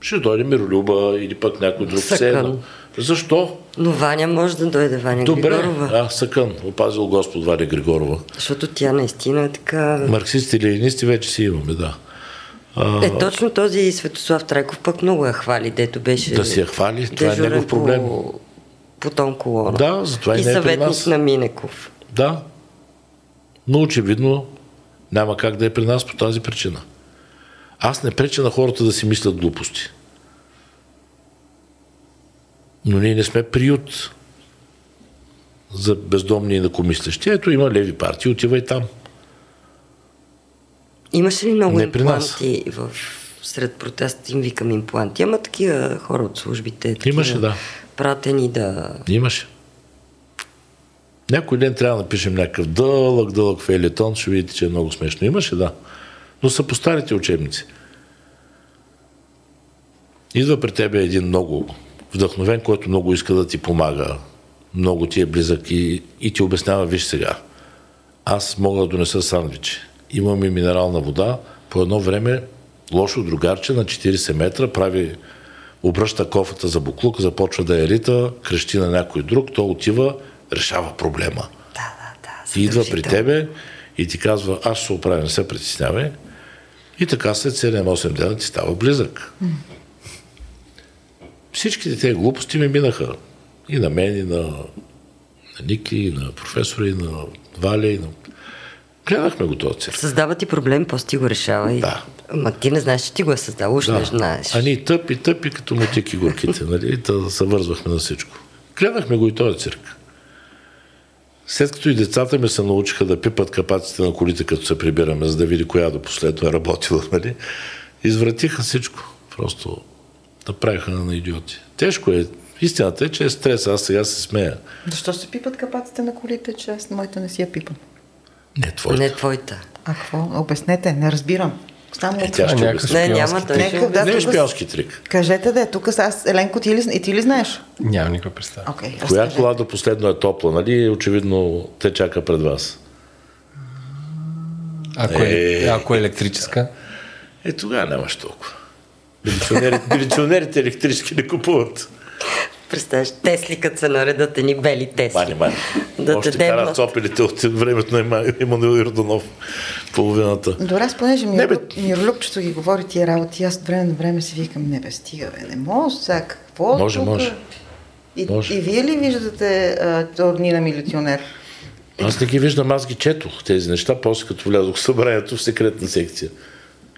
ще дойде Миролюба или пък някой друг седна. Защо? Но Ваня може да дойде Ваня Добре, Григорова. а, съкън, опазил Господ Ваня Григорова. Защото тя наистина е така... Марксисти ленинисти вече си имаме, да. А... Е, точно този Светослав Трайков пък много я хвали, дето беше... Да си я хвали, това е негов проблем. По, по тон колона. Да, затова и, и не е съветник нас. на Минеков. Да, но очевидно няма как да е при нас по тази причина. Аз не преча на хората да си мислят глупости. Но ние не сме приют за бездомни и инакомислещи. Ето има леви партии, отивай там. Имаше ли много не импланти в сред протест им викам импланти, ама такива хора от службите. Такива Имаше, да. Пратени да... Имаше. Някой ден трябва да напишем някакъв дълъг, дълъг фейлетон, ще видите, че е много смешно. Имаше, да. Но са по старите учебници. Идва при тебе един много вдъхновен, който много иска да ти помага, много ти е близък и, и ти обяснява, виж сега, аз мога да донеса сандвичи. Имам и минерална вода. По едно време лошо другарче на 40 метра прави обръща кофата за буклук, започва да е рита, крещи на някой друг, то отива, решава проблема. Да, да, да. И идва при тебе и ти казва, аз ще се оправя, не се притеснявай. И така след 7-8 дена ти става близък. Всичките тези глупости ми минаха. И на мен, и на, на Ники, и на професора, и на Валя, и на... Гледахме го този цирк. Създава ти проблем, после ти го решава. И... Да. Ма ти не знаеш, че ти го е създал, уж Да. не знаеш. А ние тъпи, тъпи, като мутики горките, нали? Та се вързвахме на всичко. Гледахме го и този цирк. След като и децата ми се научиха да пипат капаците на колите, като се прибираме, за да види коя до последно е работила, нали? Извратиха всичко. Просто направиха на идиоти. Тежко е. Истината е, че е стрес. Аз сега се смея. Защо се пипат капаците на колите, че аз моята не си я пипам? Не, твоята. Не твоята. А какво? Обяснете, не разбирам. Само Е, тя ще обясни. Не, няма трик. Нека, да, Не е тук- шпионски трик. Кажете да, тук аз, Еленко, ти ли, и ти ли знаеш? Няма никаква представа. Окей, Коя кола до последно е топла, нали? Очевидно те чака пред вас. Ако е, Е. ако е електрическа, Е, тогава нямаш толкова. Милиционерите, милиционерите електрически не купуват. Представяш, Тесли, като се наредат едни бели Тесли. Мани, мани. Да Още карат цопелите от времето на Има- Емануил Йорданов. Половината. Добре, аз понеже Не, бе. Мирлюк, Мирлюкчето ги говори тия работи, аз от време на време си викам, не бе, стига, бе, не може сега, какво Може, тук? може. И, Може. и вие ли виждате а, дни на милиционер? Аз не ги виждам, аз ги четох тези неща, после като влязох в събранието в секретна секция.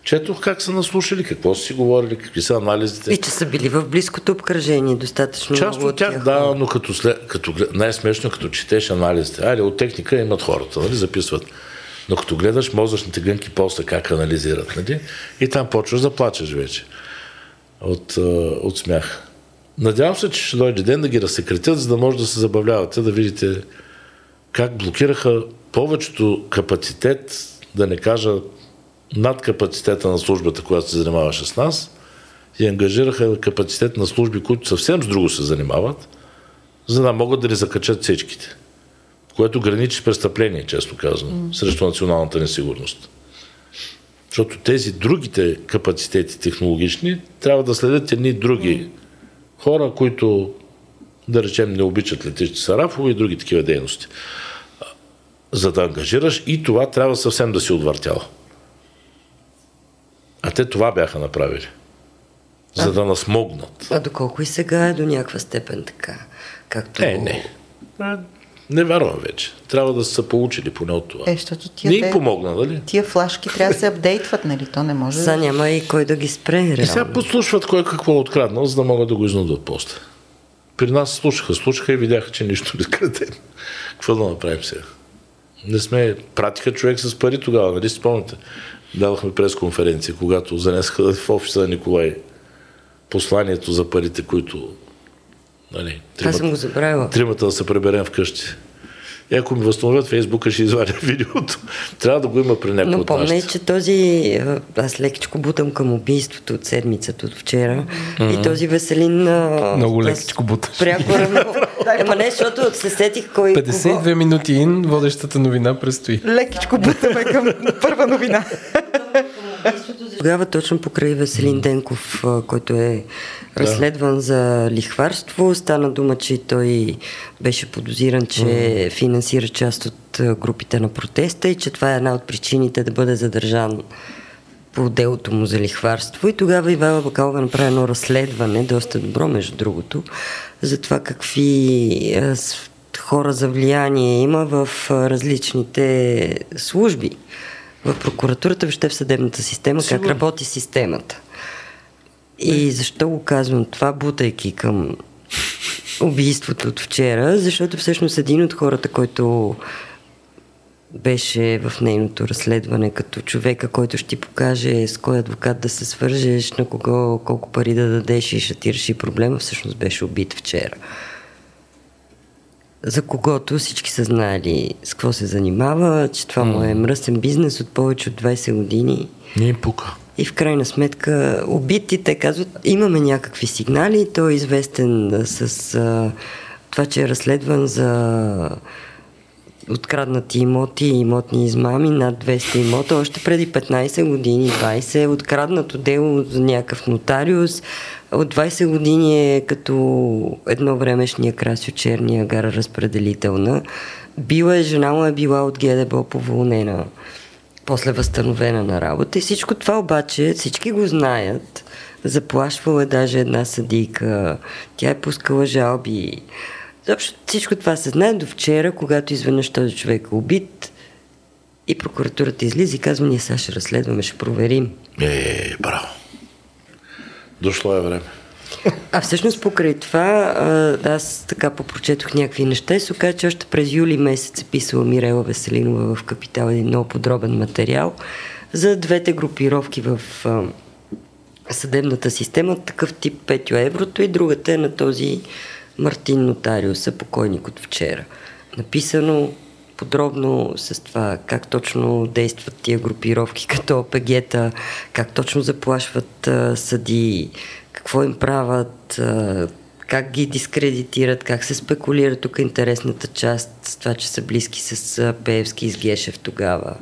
Четох как са наслушали, какво са си говорили, какви са анализите. И че са били в близкото обкръжение, достатъчно Част много от тях, тия да, но като, след, като най-смешно, като четеш анализите. Айде, от техника имат хората, нали, записват. Но като гледаш мозъчните гънки после как анализират, нали, и там почваш да плачеш вече от, от смях. Надявам се, че ще дойде ден да ги разсекретят, за да може да се забавлявате, да видите как блокираха повечето капацитет, да не кажа над капацитета на службата, която се занимаваше с нас, и ангажираха капацитет на служби, които съвсем с друго се занимават, за да могат да ни закачат всичките. Което граничи престъпление, често казвам, mm. срещу националната несигурност. Защото тези другите капацитети технологични трябва да следят едни други mm. хора, които, да речем, не обичат летищи Сарафово и други такива дейности. За да ангажираш и това трябва съвсем да си отвъртял. А те това бяха направили. За а, да насмогнат. А доколко и сега е до някаква степен така? Както... Не, не. Не вярвам вече. Трябва да са получили поне от това. Е, защото тия не им помогна, нали? Тия флашки трябва да се апдейтват, нали? То не може. За няма и кой да ги спре. Реално. И сега подслушват кой какво е откраднал, за да могат да го изнудват после. При нас слушаха, слушаха и видяха, че нищо не краде. Какво да направим сега? Не сме... Пратиха човек с пари тогава, нали спомняте? Давахме пресконференция, когато занесаха в офиса на Николай посланието за парите, които Нали, тримата, Аз съм го забравила. Тримата да се преберем вкъщи. И ако ми възстановят Фейсбука, ще извадя видеото. Трябва да го има при някой Но помня, че този... Аз лекичко бутам към убийството от седмицата от вчера. Mm-hmm. И този Веселин... Много лекичко буташ. Пряко Ема не, защото се сетих кой... 52 кого... минути ин, водещата новина предстои. Лекичко бутаме към първа новина. Тогава точно покрай Веселин Денков, който е разследван да. за лихварство, стана дума, че той беше подозиран, че mm. финансира част от групите на протеста и че това е една от причините да бъде задържан по делото му за лихварство. И тогава Ивала Бакалова направи едно разследване, доста добро между другото, за това какви хора за влияние има в различните служби в прокуратурата, въобще в съдебната система, Сигурно. как работи системата. И защо го казвам това, бутайки към убийството от вчера, защото всъщност един от хората, който беше в нейното разследване като човека, който ще ти покаже с кой адвокат да се свържеш, на кого колко пари да дадеш и ще ти реши проблема, всъщност беше убит вчера за когото всички са знаели с какво се занимава, че това му е мръсен бизнес от повече от 20 години. Не им пука. И в крайна сметка убитите казват, имаме някакви сигнали, той е известен с а, това, че е разследван за откраднати имоти и имотни измами, над 200 имота, още преди 15 години, 20, откраднато дело за някакъв нотариус, от 20 години е като едно времешния Красио Черния гара разпределителна. Била е, жена му е била от ГДБ поволнена, после възстановена на работа. И всичко това обаче всички го знаят. Заплашвала е даже една съдийка, тя е пускала жалби. Заобщо всичко това се знае до вчера, когато изведнъж този човек е убит и прокуратурата излиза и казва, ние сега ще разследваме, ще проверим. Е, браво. Дошло е време. А всъщност покрай това, аз така попрочетох някакви неща и се оказа, че още през юли месец е писала Мирела Веселинова в Капитал един много подробен материал за двете групировки в съдебната система, такъв тип Петю Еврото и другата е на този Мартин Нотариуса, покойник от вчера. Написано подробно с това как точно действат тия групировки като ОПГ-та, как точно заплашват а, съди, какво им правят, а, как ги дискредитират, как се спекулира. Тук интересната част с това, че са близки с Пеевски и с Гешев тогава.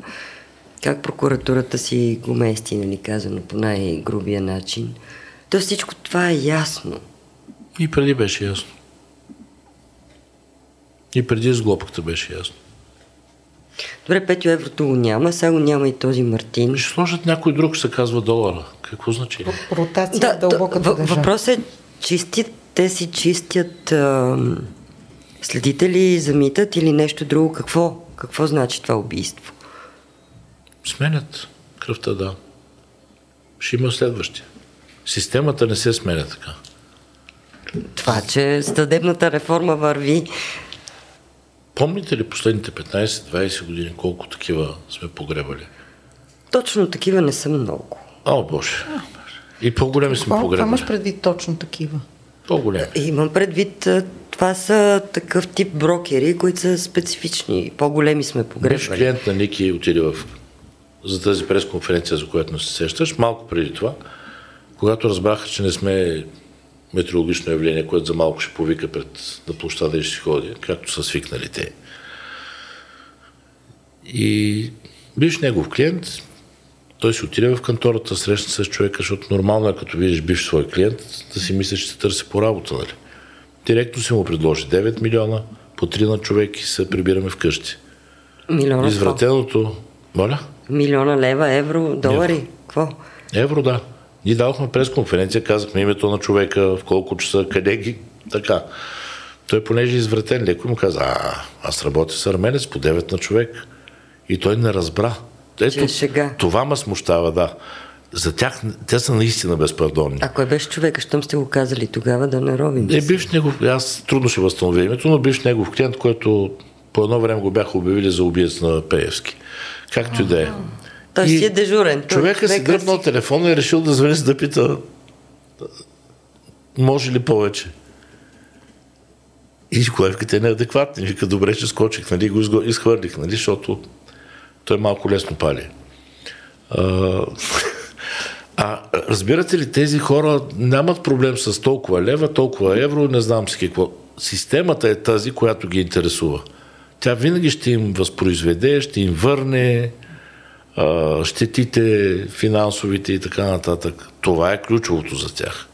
Как прокуратурата си го мести, нали, казано по най-грубия начин. То всичко това е ясно. И преди беше ясно. И преди с глобката беше ясно. Добре, 5 еврото го няма, сега го няма и този Мартин. Ще сложат някой друг, се казва долара. Какво значи? Ротация да, дълбоката държава. Въпросът е, чисти, те си чистят а, следите ли, замитат или нещо друго? Какво? Какво значи това убийство? Сменят кръвта, да. Ще има следващи. Системата не се сменя така. Това, че съдебната реформа върви Помните ли последните 15-20 години колко такива сме погребали? Точно такива не са много. О, Боже. И по-големи сме погребали. Това имаш предвид точно такива? По-големи. Имам предвид, това са такъв тип брокери, които са специфични. По-големи сме погребали. Беше клиент на Ники отиде в, за тази пресконференция, за която не се сещаш, малко преди това. когато разбраха, че не сме метеорологично явление, което за малко ще повика пред на площада и ще си ходи, както са свикнали те. И биш негов клиент, той си отиде в кантората, срещна с човека, защото нормално е като видиш бивш свой клиент, да си мислиш, че се търси по работа, нали? Директно си му предложи 9 милиона, по 3 на човек и се прибираме вкъщи. Милиона Извратеното... Моля? Милиона лева, евро, долари. Какво? Евро, да. Ние дадохме пресконференция, казахме името на човека, в колко часа, къде ги, така. Той, понеже е извратен леко, му каза, а, аз работя с арменец по 9 на човек. И той не разбра. Ето, е шега. това ме смущава, да. За тях, те са наистина безпардонни. А кой беше човека, щом сте го казали тогава да не робим? Е, бивш негов, аз трудно ще възстановя името, но бивш негов клиент, който по едно време го бяха обявили за убиец на Пеевски. Както и да е. Той си е дежурен. Човека си дръпнал телефона и е решил да звъни за да пита може ли повече. И колевката е неадекватна. Вика, добре, че скочих, нали, го изхвърлих, нали, защото той малко лесно пали. А, а разбирате ли, тези хора нямат проблем с толкова лева, толкова евро, не знам си какво. Системата е тази, която ги интересува. Тя винаги ще им възпроизведе, ще им върне а, щетите, финансовите и така нататък. Това е ключовото за тях.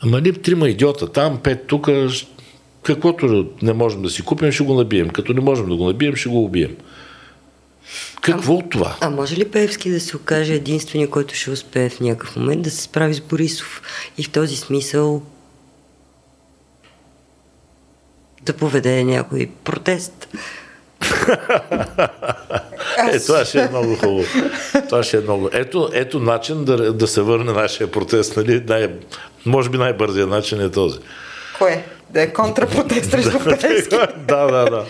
Ама ние трима идиота там, пет тук, каквото не можем да си купим, ще го набием. Като не можем да го набием, ще го убием. Какво от това? А може ли Певски да се окаже единствения, който ще успее в някакъв момент да се справи с Борисов? И в този смисъл да поведе някой протест. Е, това ще е много хубаво. Това ще е много. Ето, ето начин да, да се върне нашия протест. Нали? Най, може би най-бързият начин е този. Кое? Да е контрапротест срещу да, да, да.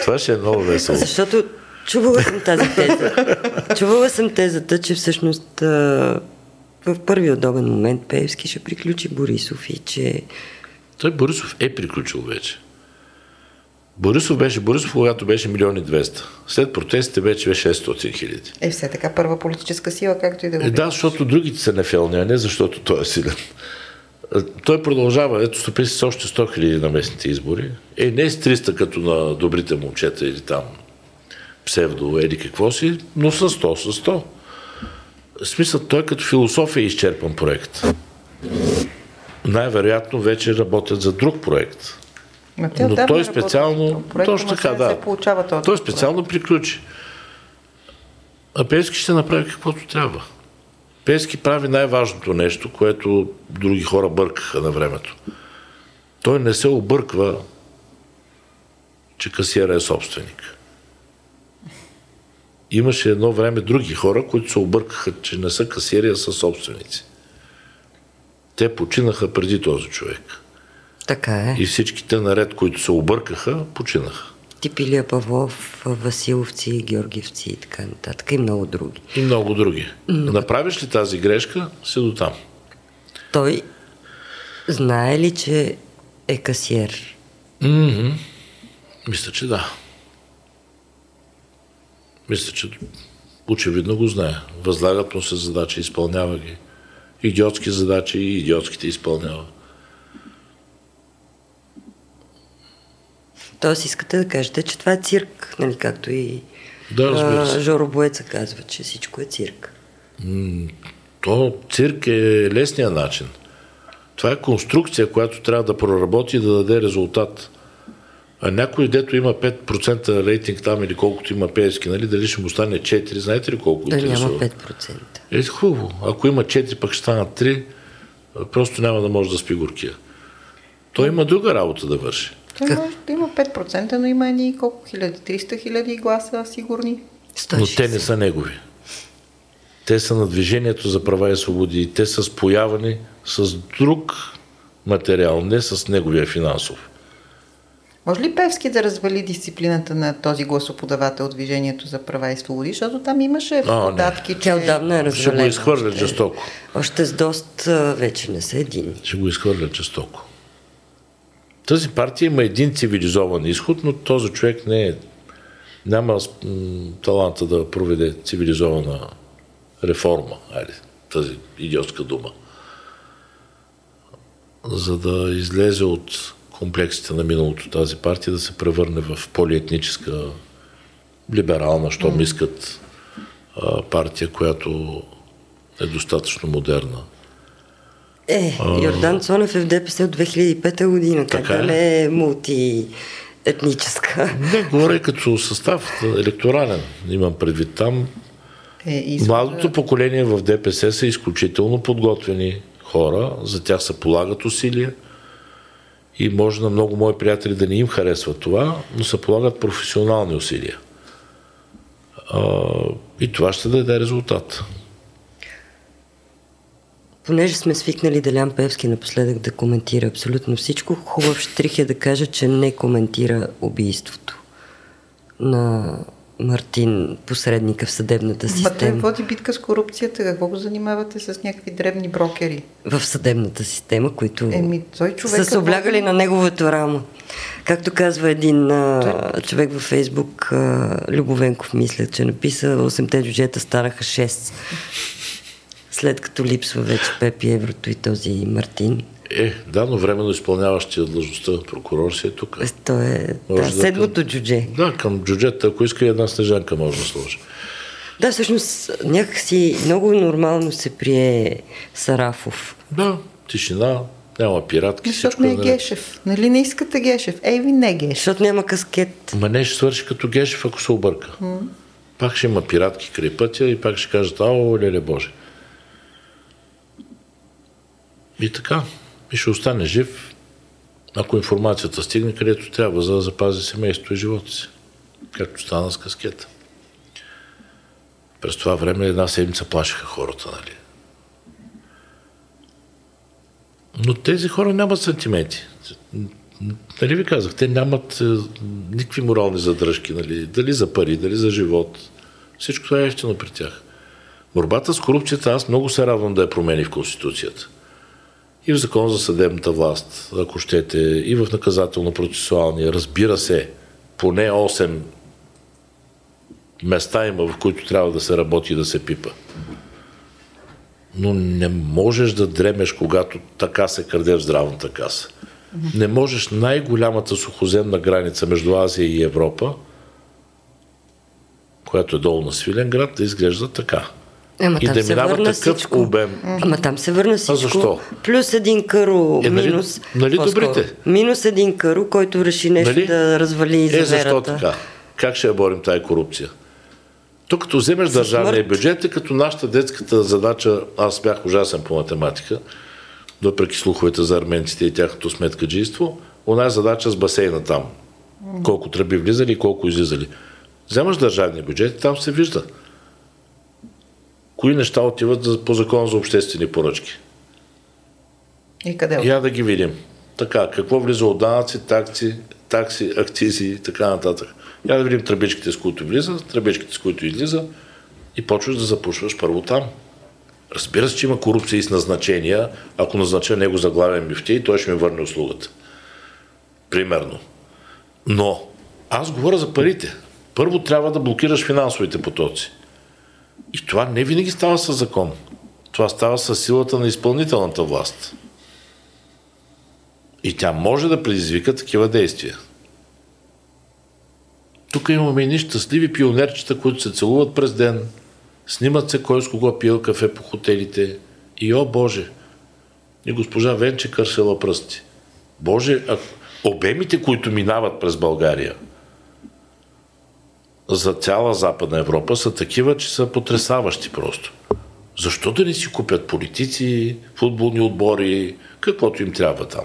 Това ще е много весело. Защото чувала съм тази теза. Чувала съм тезата, че всъщност в първи удобен момент Певски ще приключи Борисов и че Той Борисов е приключил вече. Борисов беше Борисов, когато беше милиони 200. След протестите вече беше 600 хиляди. Е, все така първа политическа сила, както и да го Е, да, защото другите са нефелни, а не защото той е силен. А, Той продължава, ето стопи с още 100 хиляди на местните избори. Е, не с 300 като на добрите момчета или там псевдо или какво си, но с 100, с 100. В смисъл, той като философия е изчерпан проект. Най-вероятно вече работят за друг проект. Ма Но той специално, по проекта, точно така, да. се получава този той специално приключи. А Пески ще направи каквото трябва. Пески прави най-важното нещо, което други хора бъркаха на времето. Той не се обърква, че касиера е собственик. Имаше едно време други хора, които се объркаха, че не са касиери, а са собственици. Те починаха преди този човек. Така е. И всичките наред, които се объркаха, починаха. Типилия Павлов, Василовци, Георгиевци и така нататък и много други. И много други. Направиш ли тази грешка, си до там. Той знае ли, че е касиер? Мисля, че да. Мисля, че очевидно го знае. Възлагат му се задачи, изпълнява ги. Идиотски задачи и идиотските изпълнява. Тоест искате да кажете, че това е цирк, нали, както и Да, разбира се. Жоро Боеца казва, че всичко е цирк. То цирк е лесния начин. Това е конструкция, която трябва да проработи и да даде резултат. А някой, дето има 5% рейтинг там или колкото има Пеевски, нали, дали ще му стане 4, знаете ли колко Да няма интересува? 5%. Е, хубаво. Ако има 4, пък ще станат 3, просто няма да може да спи горкия. Той има друга работа да върши. Той може да има 5%, но има едни колко хиляди? 300 хиляди гласа сигурни. Но те не са негови. Те са на Движението за права и свободи и те са споявани с друг материал, не с неговия финансов. Може ли Певски да развали дисциплината на този гласоподавател от Движението за права и свободи? Защото там имаше А, не. податки, че... Тя отдавна е Ще го развалена. изхвърлят жестоко. Още с доста вече не са един. Ще го изхвърлят жестоко. Тази партия има един цивилизован изход, но този човек не е, няма таланта да проведе цивилизована реформа. Айде, тази идиотска дума. За да излезе от комплексите на миналото тази партия, да се превърне в полиетническа, либерална, щом искат партия, която е достатъчно модерна. Е, Йордан Цонев е в ДПС от 2005 година. Така да е. не е мултиетническа? Не, говоря като състав електорален. Имам предвид там. Е, и Младото поколение в ДПС са изключително подготвени хора. За тях се полагат усилия. И може на много мои приятели да не им харесва това, но се полагат професионални усилия. А, и това ще даде резултат. Понеже сме свикнали Делян Певски напоследък да коментира абсолютно всичко, хубав штрих е да кажа, че не коментира убийството на Мартин, посредника в съдебната Ма той система. води битка с корупцията. Какво го занимавате с някакви дребни брокери? В съдебната система, които Еми, той са се облягали води- на неговото рамо. Както казва един а, човек във Фейсбук, а, Любовенков, мисля, че написа 8-те джуджета станаха 6. След като липсва вече Пепи Еврото и този Мартин. Е, да, но временно изпълняващия длъжността прокурор си е тук. Е, То е да, Може да седмото джудже. Да, към джуджета, ако иска и една снежанка може да сложи. Да, всъщност някакси много нормално се прие Сарафов. Да, тишина, няма пиратки. Защото всичко не е наред. Гешев. Нали не искате Гешев? Ей ви не е Гешев. Защото няма каскет. Ма не ще свърши като Гешев, ако се обърка. Пак ще има пиратки край пътя и пак ще кажат, ао, леле Боже. И така. И ще остане жив, ако информацията стигне където трябва, за да запази семейството и живота си. Както стана с каскета. През това време една седмица плашиха хората, нали? Но тези хора нямат сантименти. Нали ви казах, те нямат е, никакви морални задръжки, нали? дали за пари, дали за живот. Всичко това е ефтино при тях. Борбата с корупцията аз много се радвам да я промени в Конституцията. И в Закон за съдебната власт, ако щете, и в наказателно-процесуалния, разбира се, поне 8 места има, в които трябва да се работи и да се пипа. Но не можеш да дремеш, когато така се краде в здравната каса. Не можеш най-голямата сухоземна граница между Азия и Европа, която е долу на Свиленград, да изглежда така. Ама и там да се минава върна такъв всичко. обем. Ама там се върна всичко. защо? Плюс един каро Е, нали- минус. нали по-скоро. добрите? Минус един каро, който реши нещо Нали? да развали Е, защо така? Как ще я борим тази корупция? Тук като вземеш държавния смърт. бюджет, е като нашата детската задача, аз бях ужасен по математика, въпреки слуховете за арменците и тяхното сметкаджийство, она е задача с басейна там. Колко тръби влизали и колко излизали. Вземаш държавния бюджет и там се вижда. Кои неща отиват по закон за обществени поръчки. И къде? Я да ги видим. Така, какво влиза от данъци, такси, такси, акцизи и така нататък. Я да видим тръбичките, с които влиза, тръбичките, с които излиза и почваш да запушваш първо там. Разбира се, че има корупция и с назначения. Ако назнача него за главен мифтий, той ще ми върне услугата. Примерно. Но аз говоря за парите. Първо трябва да блокираш финансовите потоци. И това не винаги става с закон. Това става с силата на изпълнителната власт. И тя може да предизвика такива действия. Тук имаме и щастливи пионерчета, които се целуват през ден, снимат се кой с кого е пил кафе по хотелите. И о Боже! И госпожа Венче кършела пръсти. Боже, а обемите, които минават през България за цяла Западна Европа са такива, че са потрясаващи просто. Защо да не си купят политици, футболни отбори, каквото им трябва там?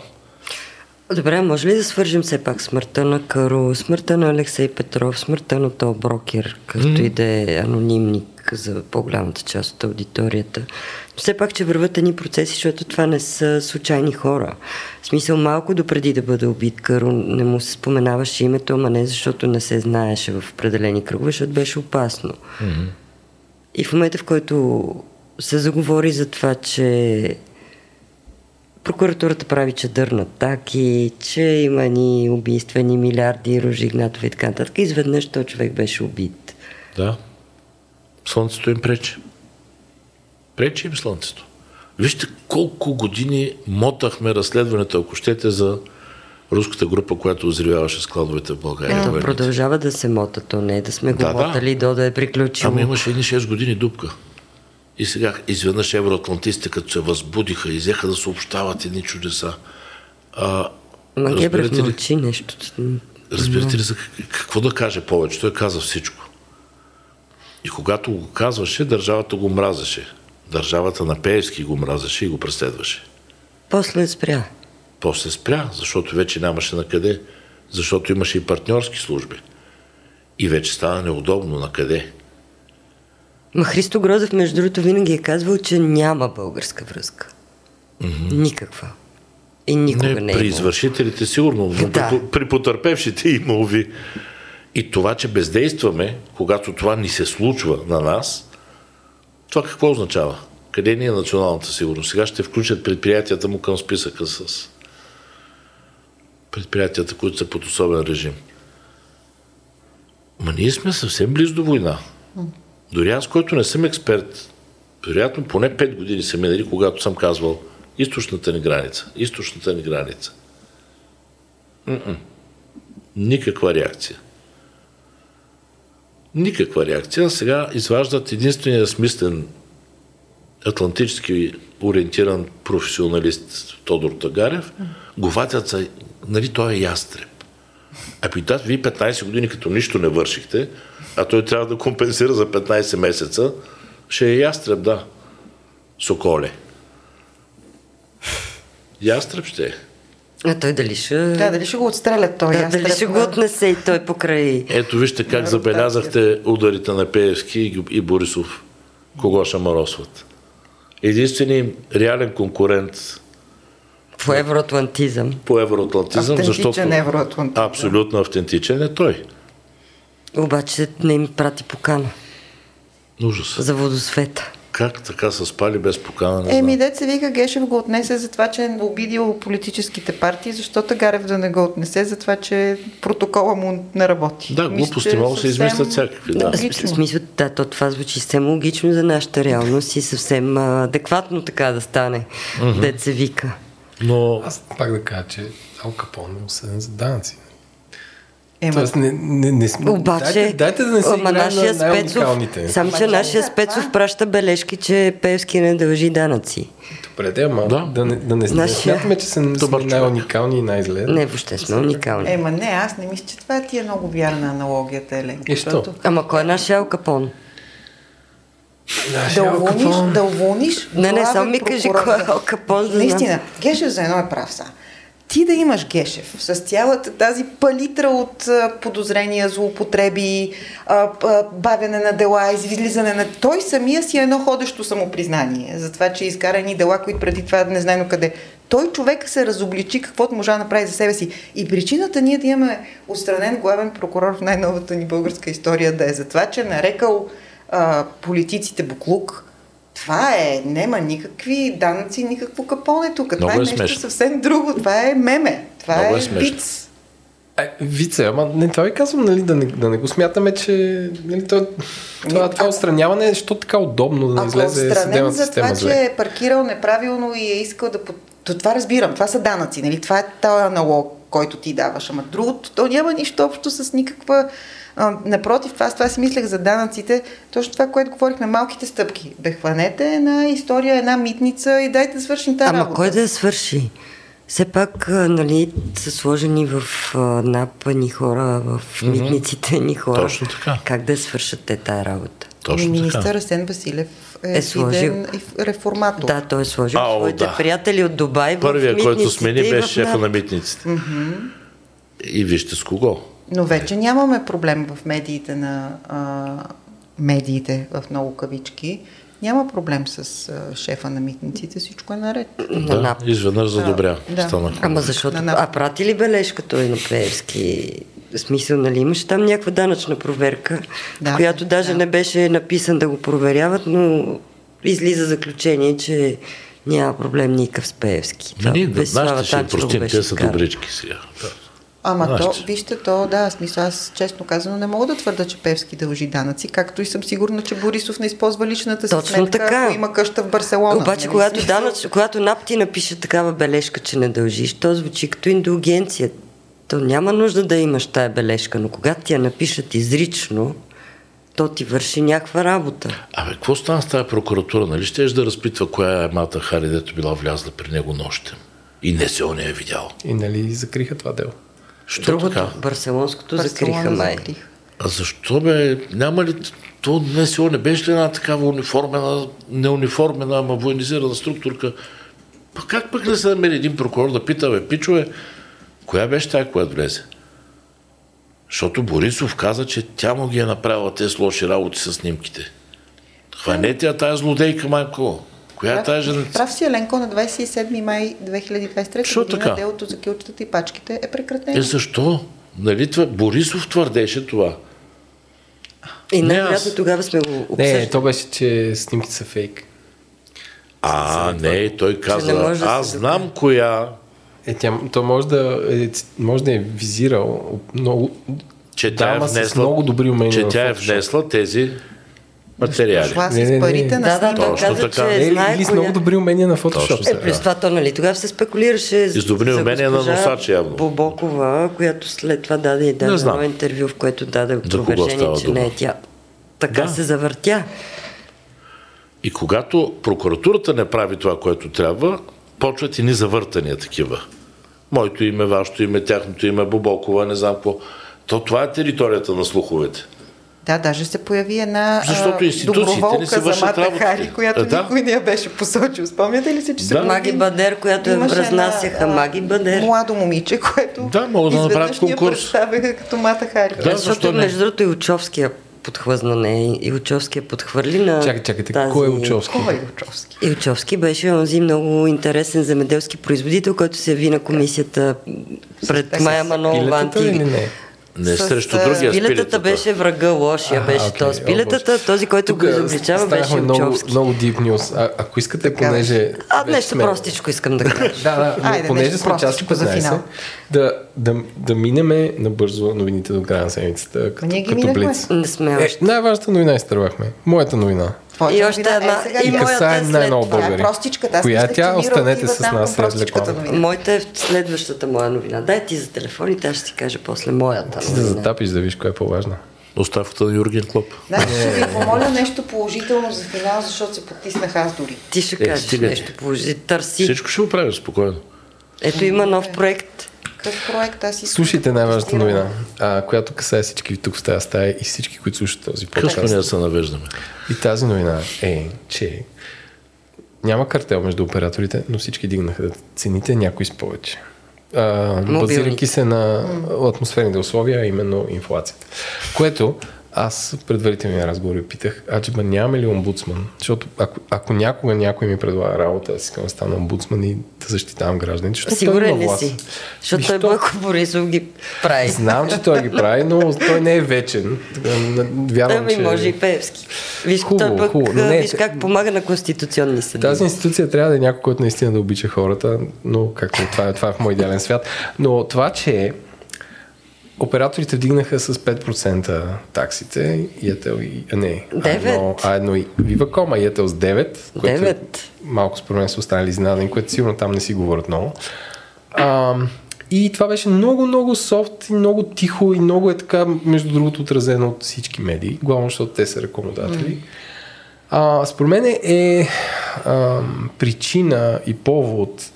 Добре, може ли да свържем все пак смъртта на Каро, смъртта на Алексей Петров, смъртта на този брокер, както и да е анонимник за по-голямата част от аудиторията. Но все пак, че върват едни процеси, защото това не са случайни хора. В смисъл, малко допреди да бъде убит Каро, не му се споменаваше името, ама не защото не се знаеше в определени кръгове, защото беше опасно. И в момента, в който се заговори за това, че прокуратурата прави чадърна атаки, че има ни убийствени милиарди, Рожигнатов и така нататък. Изведнъж този човек беше убит. Да. Слънцето им пречи. Пречи им слънцето. Вижте колко години мотахме разследването, ако щете, за руската група, която озревяваше складовете в България. Ето, продължава да се мота, то не е да сме го да, мотали да. до да е приключило. Ами имаше едни 6 години дупка. И сега изведнъж евроатлантистите, като се възбудиха и взеха да съобщават едни чудеса. А, Ма Гебрев мълчи нещо. Разбирате ли за какво да каже повече? Той каза всичко. И когато го казваше, държавата го мразеше. Държавата на Пеевски го мразеше и го преследваше. После спря. После спря, защото вече нямаше на къде. Защото имаше и партньорски служби. И вече стана неудобно на къде. Ма Христо Грозев, между другото, винаги е казвал, че няма българска връзка. Mm-hmm. Никаква. И никога не, не е При извършителите сигурно, но да. при, потърпевшите има уви. И това, че бездействаме, когато това ни се случва на нас, това какво означава? Къде ни е националната сигурност? Сега ще включат предприятията му към списъка с предприятията, които са под особен режим. Ма ние сме съвсем близо до война. Дори аз, който не съм експерт, вероятно поне 5 години са минали, когато съм казвал източната ни граница, източната ни граница. М-м. Никаква реакция. Никаква реакция. Сега изваждат единствения смислен атлантически ориентиран професионалист Тодор Тагарев, говатят са, нали, той е ястреб. А питат, вие 15 години като нищо не вършихте, а той трябва да компенсира за 15 месеца, ще е ястреб, да. Соколе. Ястреб ще е. А той дали ще... Да, дали ще го отстрелят той. Да, дали ще го отнесе и той покрай... Ето вижте как забелязахте ударите на Пеевски и Борисов. Кого ще маросват. Единственият реален конкурент по евроатлантизъм. По евроатлантизъм, защото... евроатлантизъм. Абсолютно автентичен е той. Обаче не им прати покана. Ужас. За водосвета. Как така са спали без покана? Еми, деца вика, Гешев го отнесе за това, че е обидил политическите партии, защото Гарев да не го отнесе за това, че протокола му не работи. Да, глупости могат се измислят всякакви. Да. В смисъл, да, то това звучи съвсем логично за нашата реалност и съвсем адекватно така да стане, деца вика. Но... Аз пак да кажа, че Ал Капон е осъден за данъци. Ема... Тоест, не, не, не сме... Обаче, дайте, дайте да не се ама нашия на спецов, Само, че нашия спецов праща бележки, че Певски не дължи данъци. Добре, да, ама да, да, не, да не, нашия... смятаме, че са най-уникални и най-зле. Не, въобще сме уникални. Ема не, аз не мисля, че това ти е много вярна аналогията, Еленка. И що? Ама кой е нашия Ал Капон? да уволниш, да уволниш. Не, не, само ми кажи кой е Ал Капон за Наистина, Гешев за едно е прав са ти да имаш Гешев с цялата тази палитра от подозрения, злоупотреби, бавяне на дела, излизане на... Той самия си е едно ходещо самопризнание за това, че изкарани дела, които преди това не знайно къде. Той човек се разобличи каквото можа да направи за себе си. И причината ние да имаме устранен главен прокурор в най-новата ни българска история да е за това, че е нарекал а, политиците буклук, това е, нема никакви данъци, никакво капоне тук. Това Много е, е нещо смешно. съвсем друго. Това е меме. Това Много е, е виц. Е, вице, ама не това ви казвам, нали, да не, да не го смятаме, че нали, това, това, не, това отстраняване е защото така удобно да не излезе съдебната за това, зле. че е паркирал неправилно и е искал да... То, това разбирам, това са данъци, нали? Това е този аналог, който ти даваш. Ама другото, то няма нищо общо с никаква а, напротив, това, това си мислех за данъците, точно това, което говорих на малките стъпки. Бе, хванете една история, една митница и дайте да свършим тази Ама работа. кой да я свърши? Все пак, нали, са сложени в НАП ни хора, в mm-hmm. митниците ни хора. Точно така. Как да свършат те тази работа? Точно ами, министър Асен Василев е, е сложил реформатор. Да, той е сложил Ау, своите да. приятели от Дубай Първия, в който смени, беше шефа на митниците. Mm-hmm. И вижте с кого. Но вече нямаме проблем в медиите на а, медиите, в много кавички. Няма проблем с а, шефа на митниците, всичко е наред. Да, да. изведнъж задобря. Да. Стана. Ама защото, а прати ли бележка той на Пеевски? смисъл, нали, имаше там някаква данъчна проверка, да, която даже да. не беше написан да го проверяват, но излиза заключение, че няма проблем никакъв с Пеевски. Ние, да, нашите ще простим, те са добрички сега. Да. Ама то, Знаеш, че- вижте, то, да, смисъл, аз честно казано не мога да твърда, че Певски дължи данъци, както и съм сигурна, че Борисов не използва личната си Точно сметка, така. ако има къща в Барселона. Обаче, нали, когато, данъч, когато НАП ти напише такава бележка, че не дължиш, то звучи като индулгенция. То няма нужда да имаш тая бележка, но когато ти я напишат изрично, то ти върши някаква работа. Абе, какво стана с тази прокуратура? Нали ще да разпитва коя е Мата Хари, дето била влязла при него нощем? И не се он я е видял. И нали закриха това дело. Що Другото, така? барселонското Барселона закриха май. А защо бе? Няма ли... То НСО не беше ли една такава униформена, неуниформена, ама военизирана структурка? Па как пък не се намери един прокурор да пита, бе, пичове, коя беше тя, която влезе? Защото Борисов каза, че тя му ги е направила тези лоши работи с снимките. Хванете я тая злодейка, майко. Коя е тая женица? Прав си, Еленко, на 27 май 2023 Защо година така? делото за килчетата и пачките е прекратено. Е, защо? Нали това? Борисов твърдеше това. И Не, най-вероятно аз- тогава сме го Не, обсъждали. то беше, че снимките са фейк. А, не, той каза, не да аз знам коя, Е, тя, то може да, е, може да е визирал много, че тя е с внесла, много добри умения че тя е внесла тези материали. Шла Не, не, с не. парите на Да, да, Точно каза, така. че Е, знае или с много добри умения на сега. Е, плюс това, то нали, тогава се спекулираше И с добри умения на госпожа носач явно. Бобокова, която след това даде и даде едно интервю, в което даде опровержение, че дума? не е тя. Така Да. се завъртя. И когато прокуратурата не прави това, което трябва, почват и ни завъртания такива. Моето име, вашето име, тяхното име, Бобокова, не знам какво. То това е територията на слуховете. Да, даже се появи една Защото си доброволка за Мата. Хари, която А, да. никой не я беше посочил. Спомняте ли се, че се Да. появи- Маги Бадер, която я разнасяха. една, Маги Бадер. Младо момиче, което Да, могат да направят я конкурс. представяха като Мата Хари. Да, Защото, защо не? между другото, и Учовския подхлъзна не. И Учовския подхвърли на Чакай, чакайте, тази... кой е Учовски? Кой е Учовски? И Учовски беше онзи много интересен земеделски производител, който се яви на комисията пред С Майя Манолова Пилетата или не? Не С, срещу а, другия с Пилетата пилетата. беше врага, лошия А, беше този. о, Пилетата, Боже. този, който го Тук изобличава, беше много, много deep news. А, ако искате, понеже... А, нещо сме- простичко искам да кажа. Да, да, но Айде, понеже сме час и простичко за 15, финал. да, да, да минеме набързо новините до края на седмицата, като, ние ги като. Не сме Е, още. най-важната новина изтървахме. Моята новина. Твоята И още е една. сега И И касае е най-много това. Тя е българи. простичката. Аз Коя тя? Останете с там нас след простичката реклама. новина. Моята е следващата моя новина. Дай ти за телефоните, аз ще ти кажа после моята Ти да затапиш да видиш коя е по-важна. Оставката на Юрген Клоп. Значи ще ви помоля нещо положително за финал, защото се потиснах аз дори. Ти ще Е, кажеш нещо положително. Търси. Всичко ще го правим спокойно. Ето има нов проект. Какъв проект аз искам Слушайте да най-важната новина, а, която касае всички тук в тази стая и всички, които слушат този Късно подкаст. ние се навеждаме. И тази новина е, че няма картел между операторите, но всички дигнаха цените някои с повече. А, базирайки се на атмосферните условия, а именно инфлацията. Което аз в предварителния разговор питах, аджиба нямаме ли омбудсман? Защото ако, ако някога някой ми предлага работа, аз искам да стана омбудсман и да защитавам гражданите, защото той Сигурен ли си? Защото той то- Бойко Борисов ги прави. Знам, че той ги прави, но той не е вечен. Вярвам, Ами че... може и Певски. Виж, Хубаво, той пък, хубаво, не, виж как помага на конституционни съди. Тази институция трябва да е някой, който наистина да обича хората, но както това е, това е в мой идеален свят. Но това, че операторите вдигнаха с 5% таксите, Yettel и... А не, Девет. едно, а едно и Viva.com, а Yettel с 9, което Девет. малко според мен са останали изненадани, което сигурно там не си говорят много. А, и това беше много, много софт и много тихо и много е така, между другото, отразено от всички медии, главно защото те са рекламодатели. А, според мен е а, причина и повод,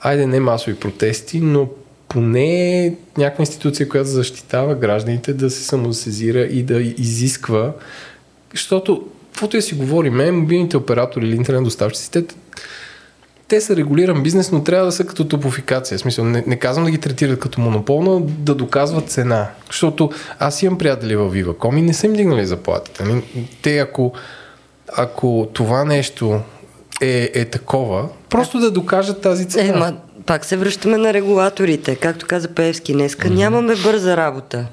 айде не масови протести, но поне някаква институция, която защитава гражданите да се самосезира и да изисква, защото, каквото да си говорим, мобилните оператори или интернет доставчици, те, са регулиран бизнес, но трябва да са като топофикация. В смисъл, не, не казвам да ги третират като монопол, но да доказват цена. Защото аз имам приятели в Viva.com и не са им дигнали заплатите. Нали? Те ако, ако това нещо е, е такова, просто да докажат тази цена. Е, ма, пак се връщаме на регулаторите. Както каза Певски днеска, нямаме бърза работа.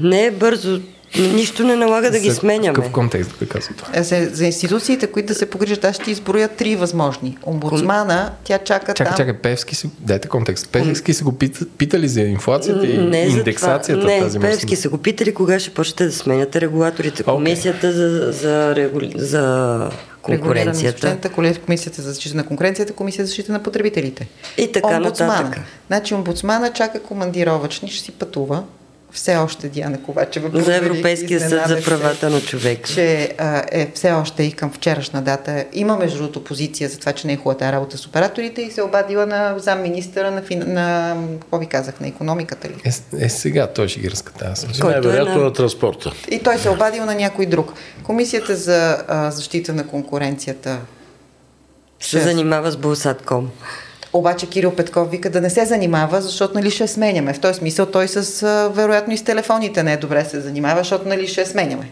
Не е бързо Нищо не налага да ги За сменяме. Какъв контекст го казва това? Е, За, за институциите, които да се погрижат, аз ще изброя три възможни. Омбудсмана, тя чака Чакай, там. чакай, Певски си, дайте контекст. Певски са го пита, питали за инфлацията и Не индексацията. Не, тази Певски са го питали кога ще почнете да сменяте регулаторите. Комисията за, за, регули... за конкуренцията. Конкуренцията, Комисията за защита на конкуренцията, Комисията за защита на потребителите. И така омбудсмана. нататък. Значи омбудсмана чака командировъчни, ще си пътува. Все още Диана Ковачева. За Европейския съд за правата на човека. Че а, е все още и към вчерашна дата. Има между другото позиция за това, че не е хубава тази работа с операторите и се е обадила на замминистъра на, фин... на, какво ви казах, на економиката ли? Е, е, сега той ще ги. Който е Най-вероятно на- на транспорта. И той се е обадил на някой друг. Комисията за а, защита на конкуренцията Се занимава с Булсатком. Обаче Кирил Петков вика да не се занимава, защото нали ще сменяме. В този смисъл той с, вероятно и с телефоните не е добре се занимава, защото нали ще сменяме.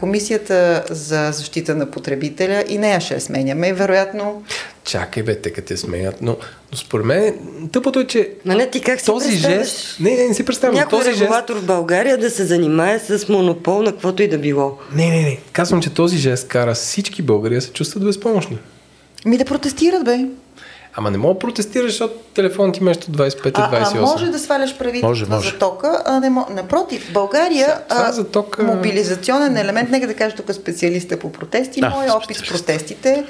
Комисията за защита на потребителя и нея ще сменяме. Вероятно Чакай бе, те като те смеят. Но, но според мен тъпото е, че не ти как си този жест... Не, не, не си представям. Някой този жест... в България да се занимае с монопол на каквото и да било. Не, не, не. Казвам, че този жест кара всички българи да се чувстват безпомощни. ми да протестират, бе. Ама не мога да протестираш, защото телефон ти вместо 25 е 28. А, а може да сваляш правителство Може, може. за тока, а не мо... напротив, в България това а, за тока- мобилизационен елемент, нека да кажа тук специалиста по протести, Да, моят опит с протестите е,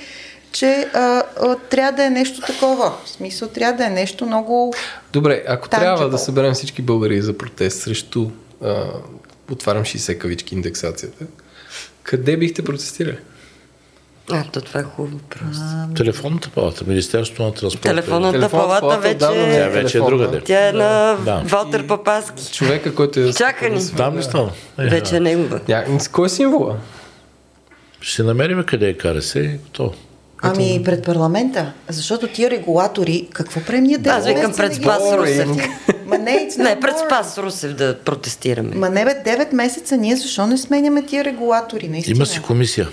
че а, а, трябва да е нещо такова. В смисъл, трябва да е нещо много... Добре, ако Танчево. трябва да съберем всички българи за протест срещу а, отварям 60 кавички индексацията, къде бихте протестирали? А, то това е хубаво въпрос. Телефонната палата, Министерството на транспорта. Телефонната Телефонната палата палата вече... отдавна не Тя вече е телефонна. другаде. Тя е на Да. Валтер Папаски. Човека, който е... Чака ни. Там ли става? Е, Вече е негова. С кой е символа? Ще намерим къде е КРС и готово. Ами пред парламента, защото тия регулатори, какво правим ние Аз викам пред Спас Русев. Ма не, Не, пред. Спас Русев да протестираме. Ма не бе, 9 месеца ние защо не сменяме тия регулатори, наистина? Има си комисия.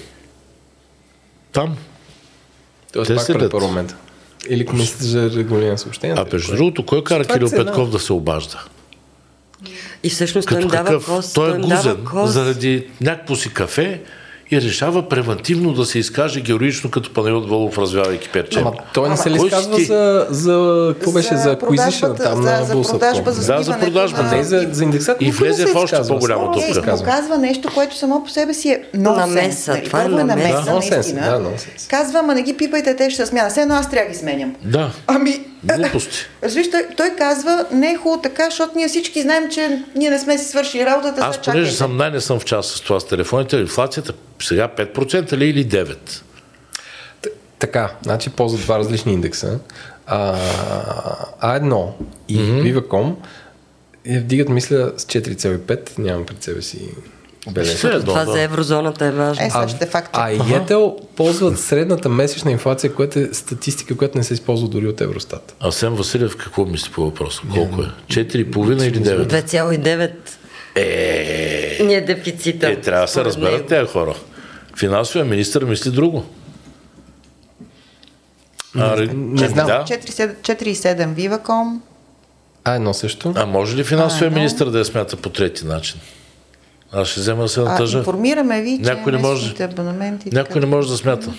Там. Тоест пак пред парламента. Или комисията за регулиране на съобщенията. А между другото, кой кара Това е Кирил цена. Петков да се обажда? И всъщност той им дава какъв? кост. Той е гузен кост. заради някакво си кафе и решава превентивно да се изкаже героично като Панайот Волов, развявайки перче. Ама той не се ли изказва ти? за, за, какво беше, за acquisition продажбата- там за- на за продажба, за Да, за продажба. Не за, за индексация. И влезе в още изказва. по-голяма топка. казва нещо, което само по себе си е нонсенс. Намеса, нали? това е намеса. Да, нонсенс, наистина. да, нонсенс. Казва, ама не ги пипайте, те ще се смяна. Все едно аз трябва да ги сменям. Да, Ами, глупости. Разбираш, той, казва, не е хубаво така, защото ние всички знаем, че ние не сме си свършили работата. Аз понеже съм най не съм в час с това с телефоните, инфлацията сега 5% ли или 9%? Т- Така, значи ползват два различни индекса. А, А1 и Viva.com я вдигат, мисля, с 4,5. Нямам пред себе си бележка. Едно, Това да. за еврозоната е важно. Е. А и Етел ползват средната месечна инфлация, която е статистика, която не се използва дори от Евростат. Асен Василев какво мисли по въпроса? Колко е? 4,5 или 9? 2,9 Е, ни е дефицита. е, трябва да се разберат тези хора. Финансовия министр мисли друго. А, ре- не знам. Да. 4,7 Viva.com. А1 също. А може ли финансовия А, да. министр да я смята по трети начин? Аз ще взема да се А, натъжа. информираме ви, че Някой не може- абонаменти... Някой така. не може да смята.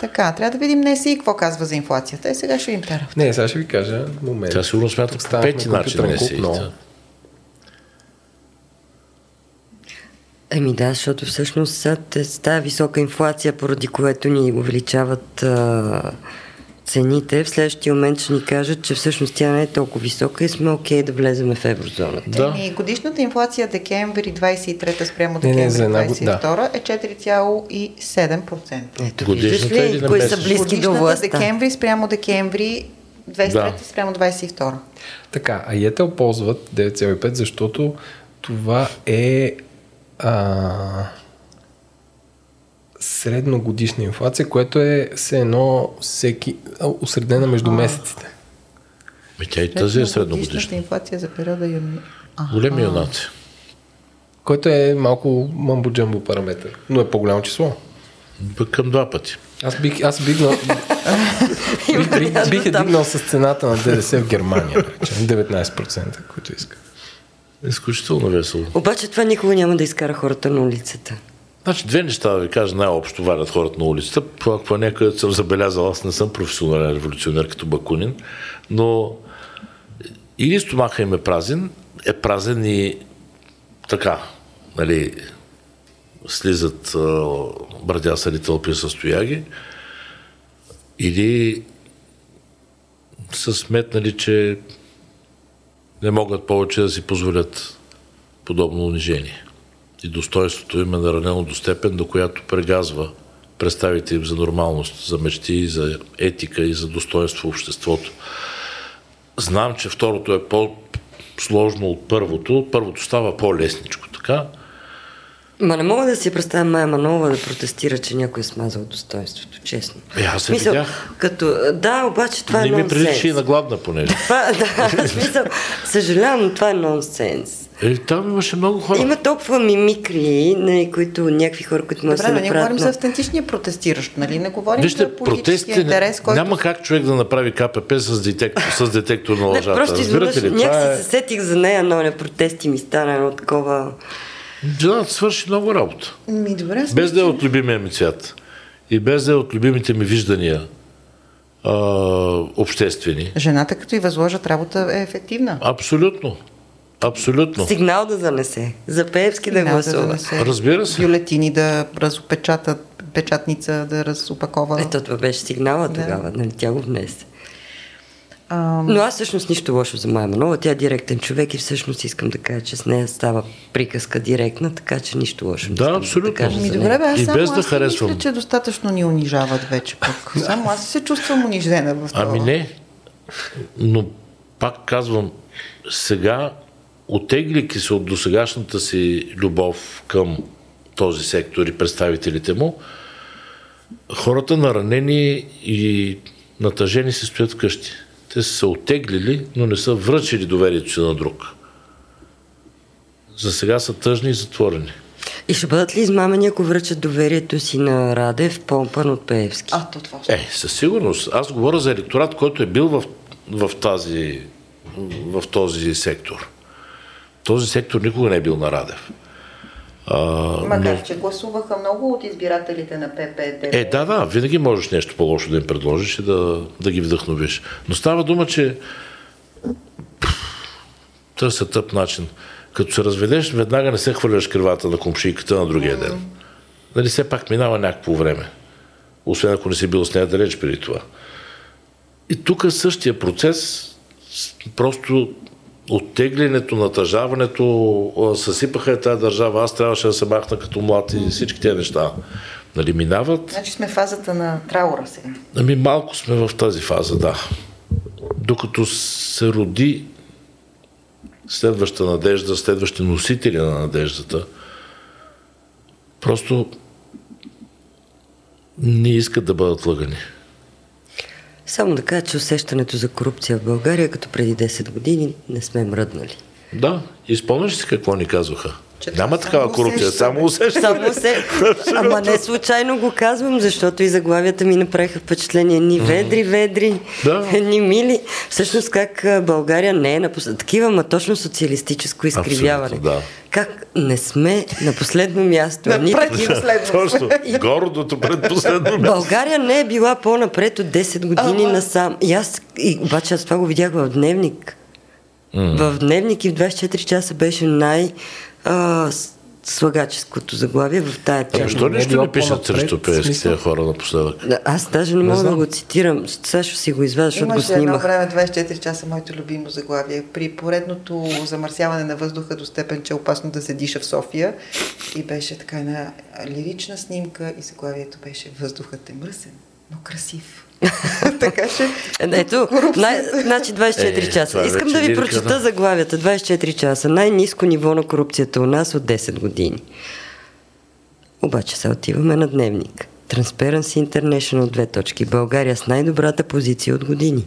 Така, трябва да видим НСИ какво казва за инфлацията. Е, сега ще им тера. Не, сега ще ви кажа. Момент. Тя сигурно смята по пети начин. Не но- Еми да, защото всъщност с тази висока инфлация, поради което ни увеличават а, цените, в следващия момент ще ни кажат, че всъщност тя не е толкова висока и сме окей да влеземе в еврозоната. Да. Еми, годишната инфлация декември 23 спрямо Не, не, декември за една год- 22 е 4,7%. Ето Годишната виждаш ли, кои са близки до властта? декември спрямо декември 23 Да. спрямо 22. Така, а Етел ползват 9,5, защото това е а, средногодишна инфлация, което е все едно всеки, а, усредена между месеците. Ми тя и тази е средногодишна. инфлация за периода юни. Големи юнаци. Което е малко мамбо-джамбо параметър, но е по-голямо число. Към два пъти. Аз бих, аз бих, бих, бих, бих е дигнал с цената на ДДС в Германия, да речем, 19%, които иска. Изключително весело. Обаче това никога няма да изкара хората на улицата. Значи две неща да ви кажа най-общо варят хората на улицата. Това, някъде съм забелязал, аз не съм професионален революционер като Бакунин, но или стомаха им е празен, е празен и така, нали, слизат брадясали тълпи с стояги, или са сметнали, че не могат повече да си позволят подобно унижение. И достоинството им е наранено до степен, до която прегазва представите им за нормалност, за мечти, за етика и за достоинство в обществото. Знам, че второто е по-сложно от първото. Първото става по-лесничко, така. Ма не мога да си представя Майя Манова да протестира, че някой е смазал достоинството, честно. Е, аз се Мисъл, видях. Като, да, обаче това не е нонсенс. Не ми прилича и на гладна, понеже. Това, да, смисъл, съжалявам, но това е нонсенс. Е, там имаше много хора. Има толкова мимикри, нали, които някакви хора, които могат да се направят. Добре, не говорим за автентичния протестиращ, нали? Не говорим Вижте, за политическия интерес, който... Няма как човек да направи КПП с детектор, с детектор на лъжата. Не, просто Разбирате ли? Някак е... се сетих за нея, но на протести ми стана едно такова... Жената свърши много работа. Ми, добре, без да е от любимия ми цвят. И без да е от любимите ми виждания а, обществени. Жената, като и възложат работа, е ефективна. Абсолютно. Абсолютно. Сигнал да занесе. За Пеевски да гласува. Да Разбира се. Бюлетини да разопечатат, печатница да разопакова. Ето това беше сигнала да. тогава, нали? Тя го внесе. А... Но аз всъщност нищо лошо за Майя Манова. Тя е директен човек и всъщност искам да кажа, че с нея става приказка директна, така че нищо лошо. Да, абсолютно. Да кажа Ми, добре, бе, аз и само без да аз харесвам. мисля, че достатъчно ни унижават вече пък. Само аз се чувствам унижена в това. Ами не, но пак казвам, сега, отеглики се от досегашната си любов към този сектор и представителите му, хората наранени и натъжени се стоят вкъщи. Те са се отеглили, но не са връчили доверието си на друг. За сега са тъжни и затворени. И ще бъдат ли измамени, ако връчат доверието си на Радев, помпан от Пеевски? А, то това. Е, със сигурност. Аз говоря за електорат, който е бил в, в, тази, в този сектор. Този сектор никога не е бил на Радев. А, Макар, но... че гласуваха много от избирателите на ППД. Е, да, да, винаги можеш нещо по-лошо да им предложиш и да, да ги вдъхновиш. Но става дума, че търся тъп начин. Като се разведеш, веднага не се хвърляш кривата на комшийката на другия ден. Mm. Нали, все пак минава някакво време. Освен ако не си бил с нея далеч преди това. И тук същия процес, просто оттеглянето, натъжаването, съсипаха тази държава, аз трябваше да се махна като млад и всички тези неща. Нали, минават. Значи сме в фазата на траура сега. Ами малко сме в тази фаза, да. Докато се роди следваща надежда, следващи носители на надеждата, просто не искат да бъдат лъгани. Само да кажа, че усещането за корупция в България, като преди 10 години, не сме мръднали. Да, изпълниш си какво ни казваха? Че Няма такава корупция, само усещане. Само се... Ама не случайно го казвам, защото и заглавията ми направиха впечатление. Ни ведри, ведри, да. ни мили. Всъщност как България не е на послед... такива, ма точно социалистическо изкривяване. Абсолютно, да. Как не сме на последно място. Ни такива... Точно, гордото предпоследно място. България не е била по-напред от 10 години ама... насам. И аз, и, обаче аз това го видях в дневник. Mm. В дневник и в 24 часа беше най- а, слагаческото заглавие в тая тема. Защо нищо не пишат срещу пеевските хора напоследък? Аз даже не, не мога да го цитирам. Сега ще си го извадя, защото го снимах. едно време 24 часа моето любимо заглавие. При поредното замърсяване на въздуха до степен, че е опасно да се диша в София и беше така една лирична снимка и заглавието беше Въздухът е мръсен, но красив. така че. Ето, най- значи 24 е, часа. Искам да ви лирка, прочета да. заглавията. 24 часа. Най-низко ниво на корупцията у нас от 10 години. Обаче се отиваме на дневник. Transparency International две точки. България с най-добрата позиция от години.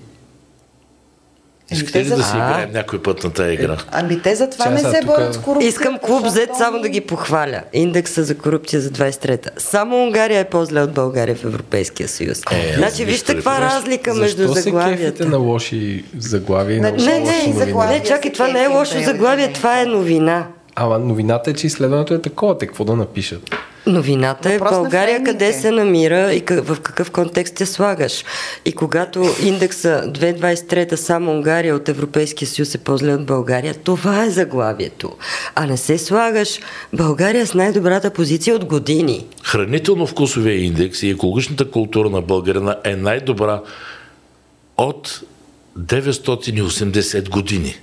Искате ли за- да си играем някой път на тази игра? Ами те затова Чай не се тук- борят с корупцията. Искам клуб Z само да ги похваля. Индекса за корупция за 23-та. Само Унгария е по-зле от България в Европейския съюз. Е, значи вижте каква разлика между Защо заглавията. на лоши заглавия и на Не, Не, лоши не, новини? заглавия. не, чакай, това не е лошо заглавие, това е новина. Ама новината е, че изследването е такова. Те какво да напишат? Новината е Въпрос България къде се намира и къ- в какъв контекст я слагаш. И когато индекса 2023 само Унгария от Европейския съюз е по-зле от България, това е заглавието. А не се слагаш България с най-добрата позиция от години. Хранително-вкусовия индекс и екологичната култура на българина е най-добра от 980 години.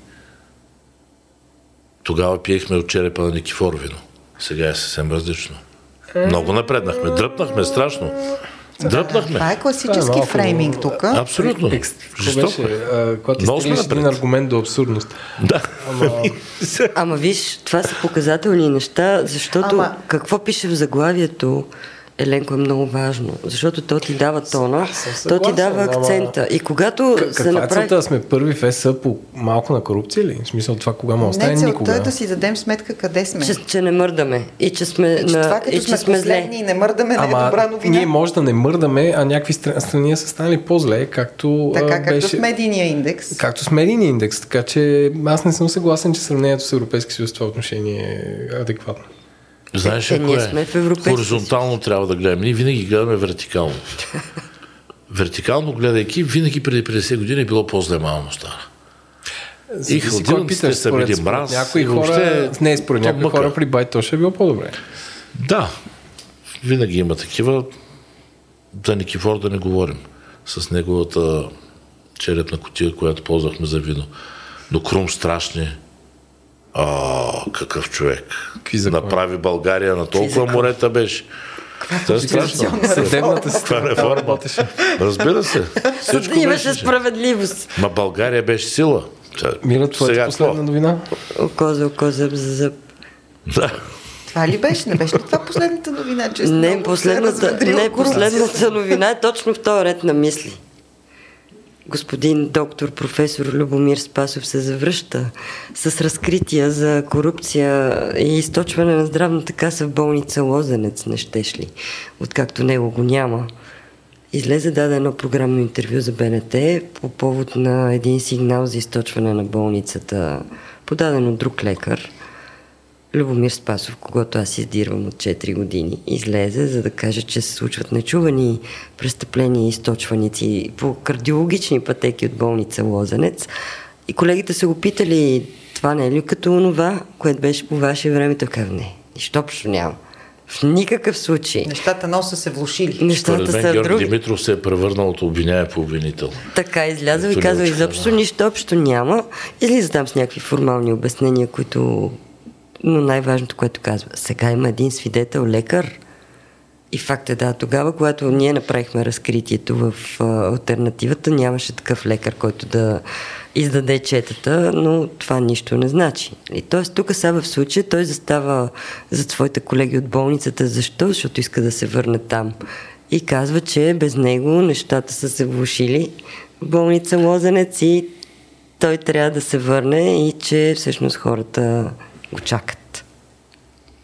Тогава пиехме от черепа на Никифор вино. Сега е съвсем различно. Много напреднахме. Дръпнахме страшно. Дръпнахме. Това е Това класически е малко- фрейминг тук. Абсолютно. Екс- Жестоко. Когато изтеглиш един аргумент до абсурдност. Да. Ама Ама виж, това са показателни неща, защото Ама- какво пише в заглавието, Еленко, е много важно. Защото то ти дава тона, съм то ти съгласен, дава ама- акцента. И когато К- се каква е направи... да сме първи в ЕС по малко на корупция ли? В смисъл това кога му остане Не, целта никога. е да си дадем сметка къде сме. Че, че не мърдаме и че сме, И че на, това като и че сме, сме зле. и не мърдаме, не е Ама добра новина. ние може да не мърдаме, а някакви стра- страни са станали по-зле, както Така, както беше... с медийния индекс. Както с медийния индекс, така че аз не съм съгласен, че сравнението с Европейски съюз в това отношение е адекватно. Знаеш Е, ли ние кое? сме в Европейския Хоризонтално трябва да гледаме. Ние винаги гледаме вертикално. Вертикално гледайки, винаги преди 50 години е било по-зле малко стара. Кой хладилниците са били според мраз някои и хора, въобще не, според някои мъка. хора при Байтоша е било по-добре. Да, винаги има такива. За Никифор да не говорим. С неговата черепна котия, която ползвахме за вино. Но Крум страшни. А, какъв човек. Направи България на толкова морета беше. Това е страшно. Съдебната Това е система реформа. работеше. Разбира се. Всичко Имаше беше. справедливост. Ма България беше сила. Мира, твоята Сега последна новина? Око за око, зъб за зъб. Да. Това ли беше? Не беше ли това последната новина? Че Не, последната, не, последната новина е точно в този ред на мисли. Господин доктор професор Любомир Спасов се завръща с разкрития за корупция и източване на здравната каса в болница Лозенец, не щеш ли? Откакто него го няма. Излезе даде едно програмно интервю за БНТ по повод на един сигнал за източване на болницата, подаден от друг лекар. Любомир Спасов, когато аз издирвам от 4 години, излезе, за да каже, че се случват нечувани престъпления и източваници по кардиологични пътеки от болница Лозенец. И колегите са го питали, това не е ли като онова, което беше по ваше време? Той казва, не, нищо общо няма. В никакъв случай. Нещата носа се влушили. Според Нещата мен са Георги други. Димитров се е превърнал от обвиняем по обвинител. Така излязъл и научка, изобщо нищо общо няма. Излиза там с някакви формални обяснения, които... Но най-важното, което казва, сега има един свидетел, лекар. И факт е, да, тогава, когато ние направихме разкритието в а, альтернативата, нямаше такъв лекар, който да издаде четата, но това нищо не значи. И тоест, тук сега в случая той застава зад своите колеги от болницата. Защо? Защото иска да се върне там. И казва, че без него нещата са се влушили в болница Лозенец и той трябва да се върне и че всъщност хората го чакат.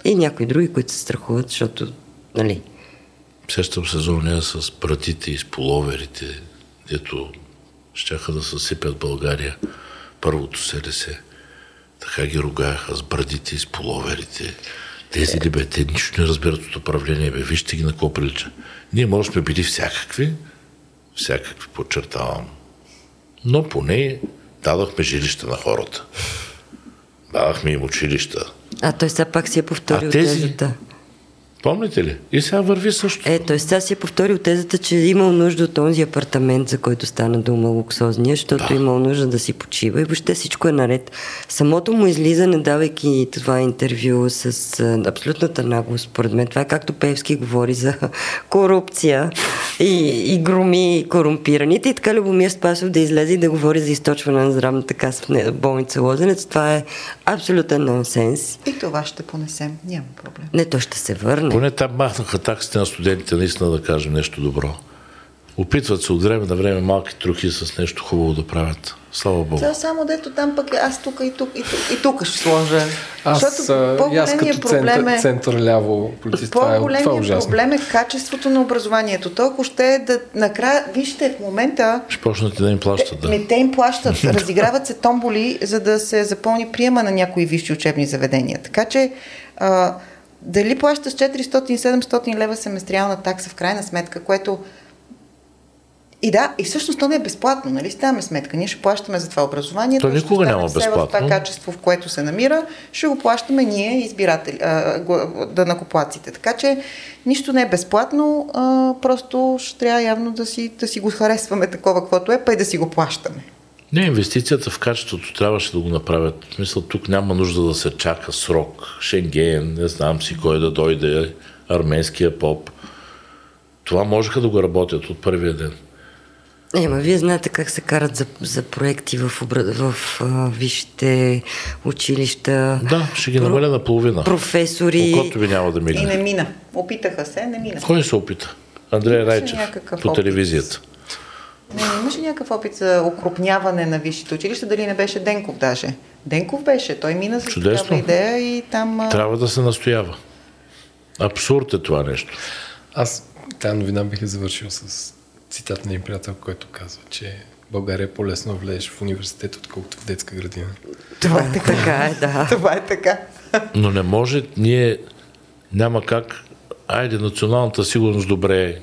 И някои други, които се страхуват, защото, нали, Сещам се за нея с братите и с половерите, дето щяха да съсипят България. Първото СРС. Така ги ругаеха с брадите и с половерите. Тези ли бе, те нищо не разбират от управление, бе. Вижте ги на какво прилича. Ние може сме били всякакви, всякакви, подчертавам. Но поне дадохме жилища на хората. Дадахме им училища. а той сега пак си е повторил А тези? тезата. Помните ли? И сега върви също. Е, той сега си е повторил тезата, че е имал нужда от този апартамент, за който стана дума луксозния, защото е имал нужда да си почива и въобще всичко е наред. Самото му излизане, давайки това интервю с а, абсолютната наглост, според мен, това е както Певски говори за корупция и, и громи корумпираните и така Любомир Спасов да излезе и да говори за източване на здравната каса в болница Лозенец. Това е абсолютен нонсенс. И това ще понесем. Няма проблем. Не, той ще се върне. Поне там махнаха таксите на студентите, наистина да кажем нещо добро. Опитват се от време на време малки трохи с нещо хубаво да правят. Слава Богу. Това само дето там пък е аз тук и тук и тук, и тук ще сложа. Аз, Защото като център, е, център ляво политист, това е, това е проблем е качеството на образованието. То ако ще е да накрая, вижте в момента... Ще почнат да им плащат, да. Те, те им плащат. Разиграват се томболи, за да се запълни приема на някои висши учебни заведения. Така че а, дали плащаш 400-700 лева семестриална такса в крайна сметка, което и да, и всъщност то не е безплатно, нали? Ставаме сметка. Ние ще плащаме за това образование. То никога няма безплатно. В това качество, в което се намира, ще го плащаме ние, избиратели, да накоплаците. Така че нищо не е безплатно, а, просто ще трябва явно да си, да си го харесваме такова, каквото е, па и да си го плащаме. Не, инвестицията в качеството трябваше да го направят. В смисъл, тук няма нужда да се чака срок. Шенген, не знам си кой да дойде, арменския поп. Това можеха да го работят от първия ден. Ема, вие знаете как се карат за, за проекти в, в, в а, висшите училища. Да, ще ги намаля на половина. Професори. Окото ви няма да мигне. И не мина. Опитаха се, не мина. Кой се опита? Андрея Райчев по опит. Не, имаше някакъв опит за окрупняване на висшите училища, дали не беше Денков даже. Денков беше, той мина с Чудесно. такава идея и там... Трябва да се настоява. Абсурд е това нещо. Аз тази новина бих е завършил с цитат на един приятел, който казва, че България е по-лесно влезеш в университет, отколкото в детска градина. Това е така. така е, да. Това е така. Но не може, ние няма как, айде, националната сигурност добре е,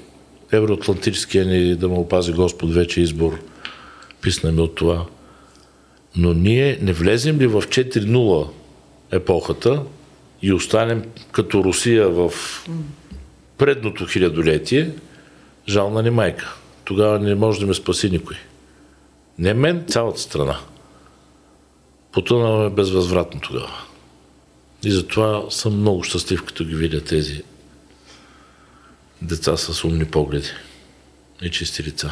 евроатлантическия ни, да му опази Господ, вече избор, писнаме от това. Но ние не влезем ли в 4-0 епохата и останем като Русия в предното хилядолетие, жална ни майка. Тогава не може да ме спаси никой. Не мен, цялата страна. Потънаваме безвъзвратно тогава. И затова съм много щастлив, като ги видя тези деца с умни погледи и чисти лица.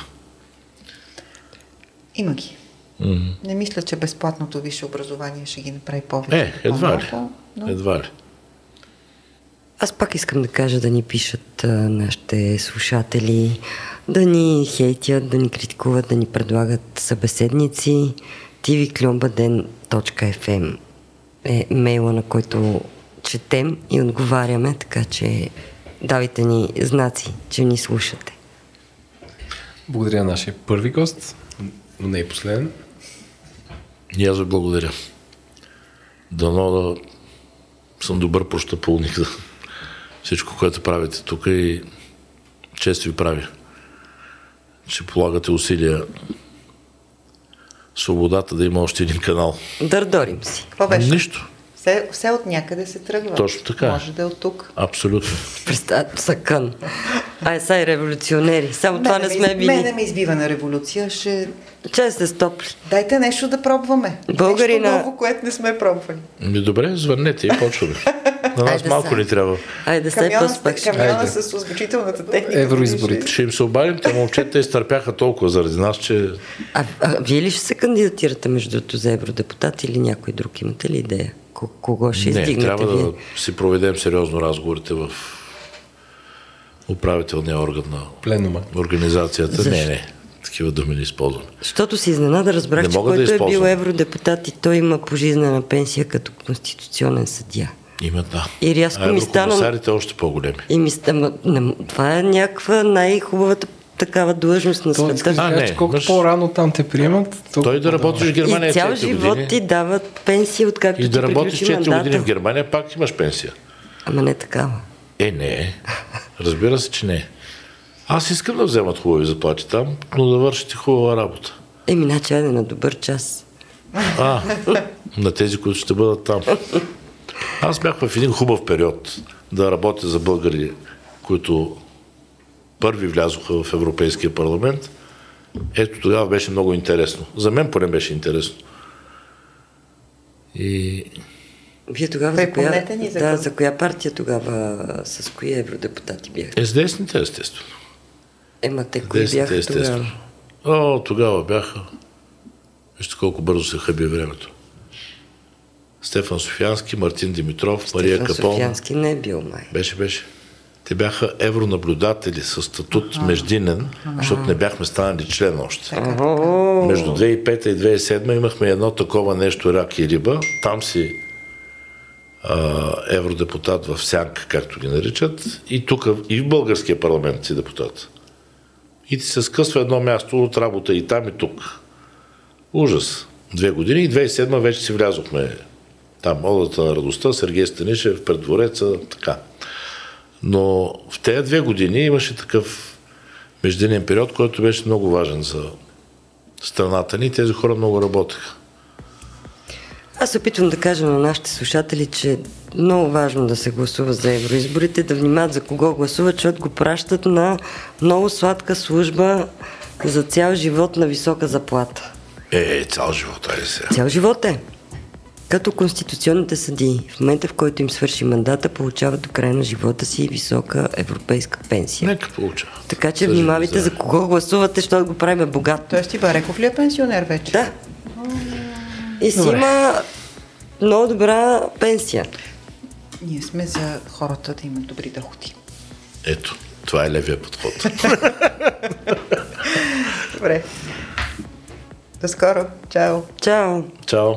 Има ги. Mm-hmm. Не мисля, че безплатното висше образование ще ги направи повече. Е, едва ли. Но... Едва ли. Аз пак искам да кажа да ни пишат а, нашите слушатели, да ни хейтят, да ни критикуват, да ни предлагат събеседници. tvklombaden.fm е мейла, на който четем и отговаряме, така че давайте ни знаци, че ни слушате. Благодаря на нашия първи гост, но не и последен. И аз ви благодаря. Дано да съм добър прощапулник за всичко, което правите тук и чест ви прави, че полагате усилия свободата да има още един канал. Дърдорим си. Какво беше? Нищо. Все, все от някъде се тръгва. Точно така. Може да е от тук. Абсолютно. Са кън. Ай, са и революционери. Само мене това не сме били. Мене ме избива на революция. Ще... Че се стопли. Дайте нещо да пробваме. Българина... Нещо ново, което не сме пробвали. Добре, звъннете и почваме. На нас малко ни трябва. Айде, да се поспаш. Камиона с озвучителната техника. Евроизборите. Ще им се обадим, те момчета изтърпяха толкова заради нас, че... А, а вие ли ще се кандидатирате между другото за евродепутат или някой друг? Имате ли идея? Кого ще Не, издигнете трябва вие? да си проведем сериозно разговорите в управителния орган на Пленума. организацията. Защо? Не, не. Такива думи не използвам. Защото си изненада, разбрах, че който да е бил евродепутат и той има пожизнена пенсия като конституционен съдия. Има, да. И рязко ми стана... още по-големи. И ми стана... Това е някаква най-хубавата такава длъжност на света. А, не, колко мъж... по-рано там те приемат, той да работиш в Германия и цял живот години. ти дават пенсия, откакто И да работиш 4 мандата. години в Германия, пак имаш пенсия. Ама не такава. Е, не. Разбира се, че не. Аз искам да вземат хубави заплати там, но да вършите хубава работа. Еми, значи, айде на добър час. А, на тези, които ще бъдат там. Аз бях в един хубав период да работя за българи, които първи влязоха в Европейския парламент. Ето тогава беше много интересно. За мен поне беше интересно. И... Вие тогава за коя, ни за, да, за коя партия тогава, с кои евродепутати бяхте? Е, с десните, естествено. Ема те кои бяха естествено. тогава? О, тогава бяха. Вижте колко бързо се хъби времето. Стефан Софиянски, Мартин Димитров, Стефан Мария Капон. Софиянски не е бил май. Беше, беше. Те бяха евронаблюдатели с статут ага. междинен, защото не бяхме станали член още. Между 2005 и 2007 имахме едно такова нещо, рак и риба. Там си а, евродепутат в сянка, както ги наричат, и тук, и в българския парламент си депутат. И ти се скъсва едно място от работа и там и тук. Ужас. Две години и 2007 вече си влязохме там, Одата на радостта, Сергей Станишев, пред двореца, така. Но в тези две години имаше такъв междинен период, който беше много важен за страната ни. Тези хора много работеха. Аз опитвам да кажа на нашите слушатели, че е много важно да се гласува за евроизборите, да внимават за кого гласуват, защото го пращат на много сладка служба за цял живот на висока заплата. Е, е цял живот, айде се. Цял живот е. Като конституционните съдии, в момента в който им свърши мандата, получават до края на живота си висока европейска пенсия. Нека получава. Така че внимавайте за кого гласувате, защото го правим богат. Тоест Бареков ли е пенсионер вече? Да. И си Добре. има много добра пенсия. Ние сме за хората да имат добри доходи. Ето, това е левия подход. Добре. До скоро. Чао. Чао. Чао.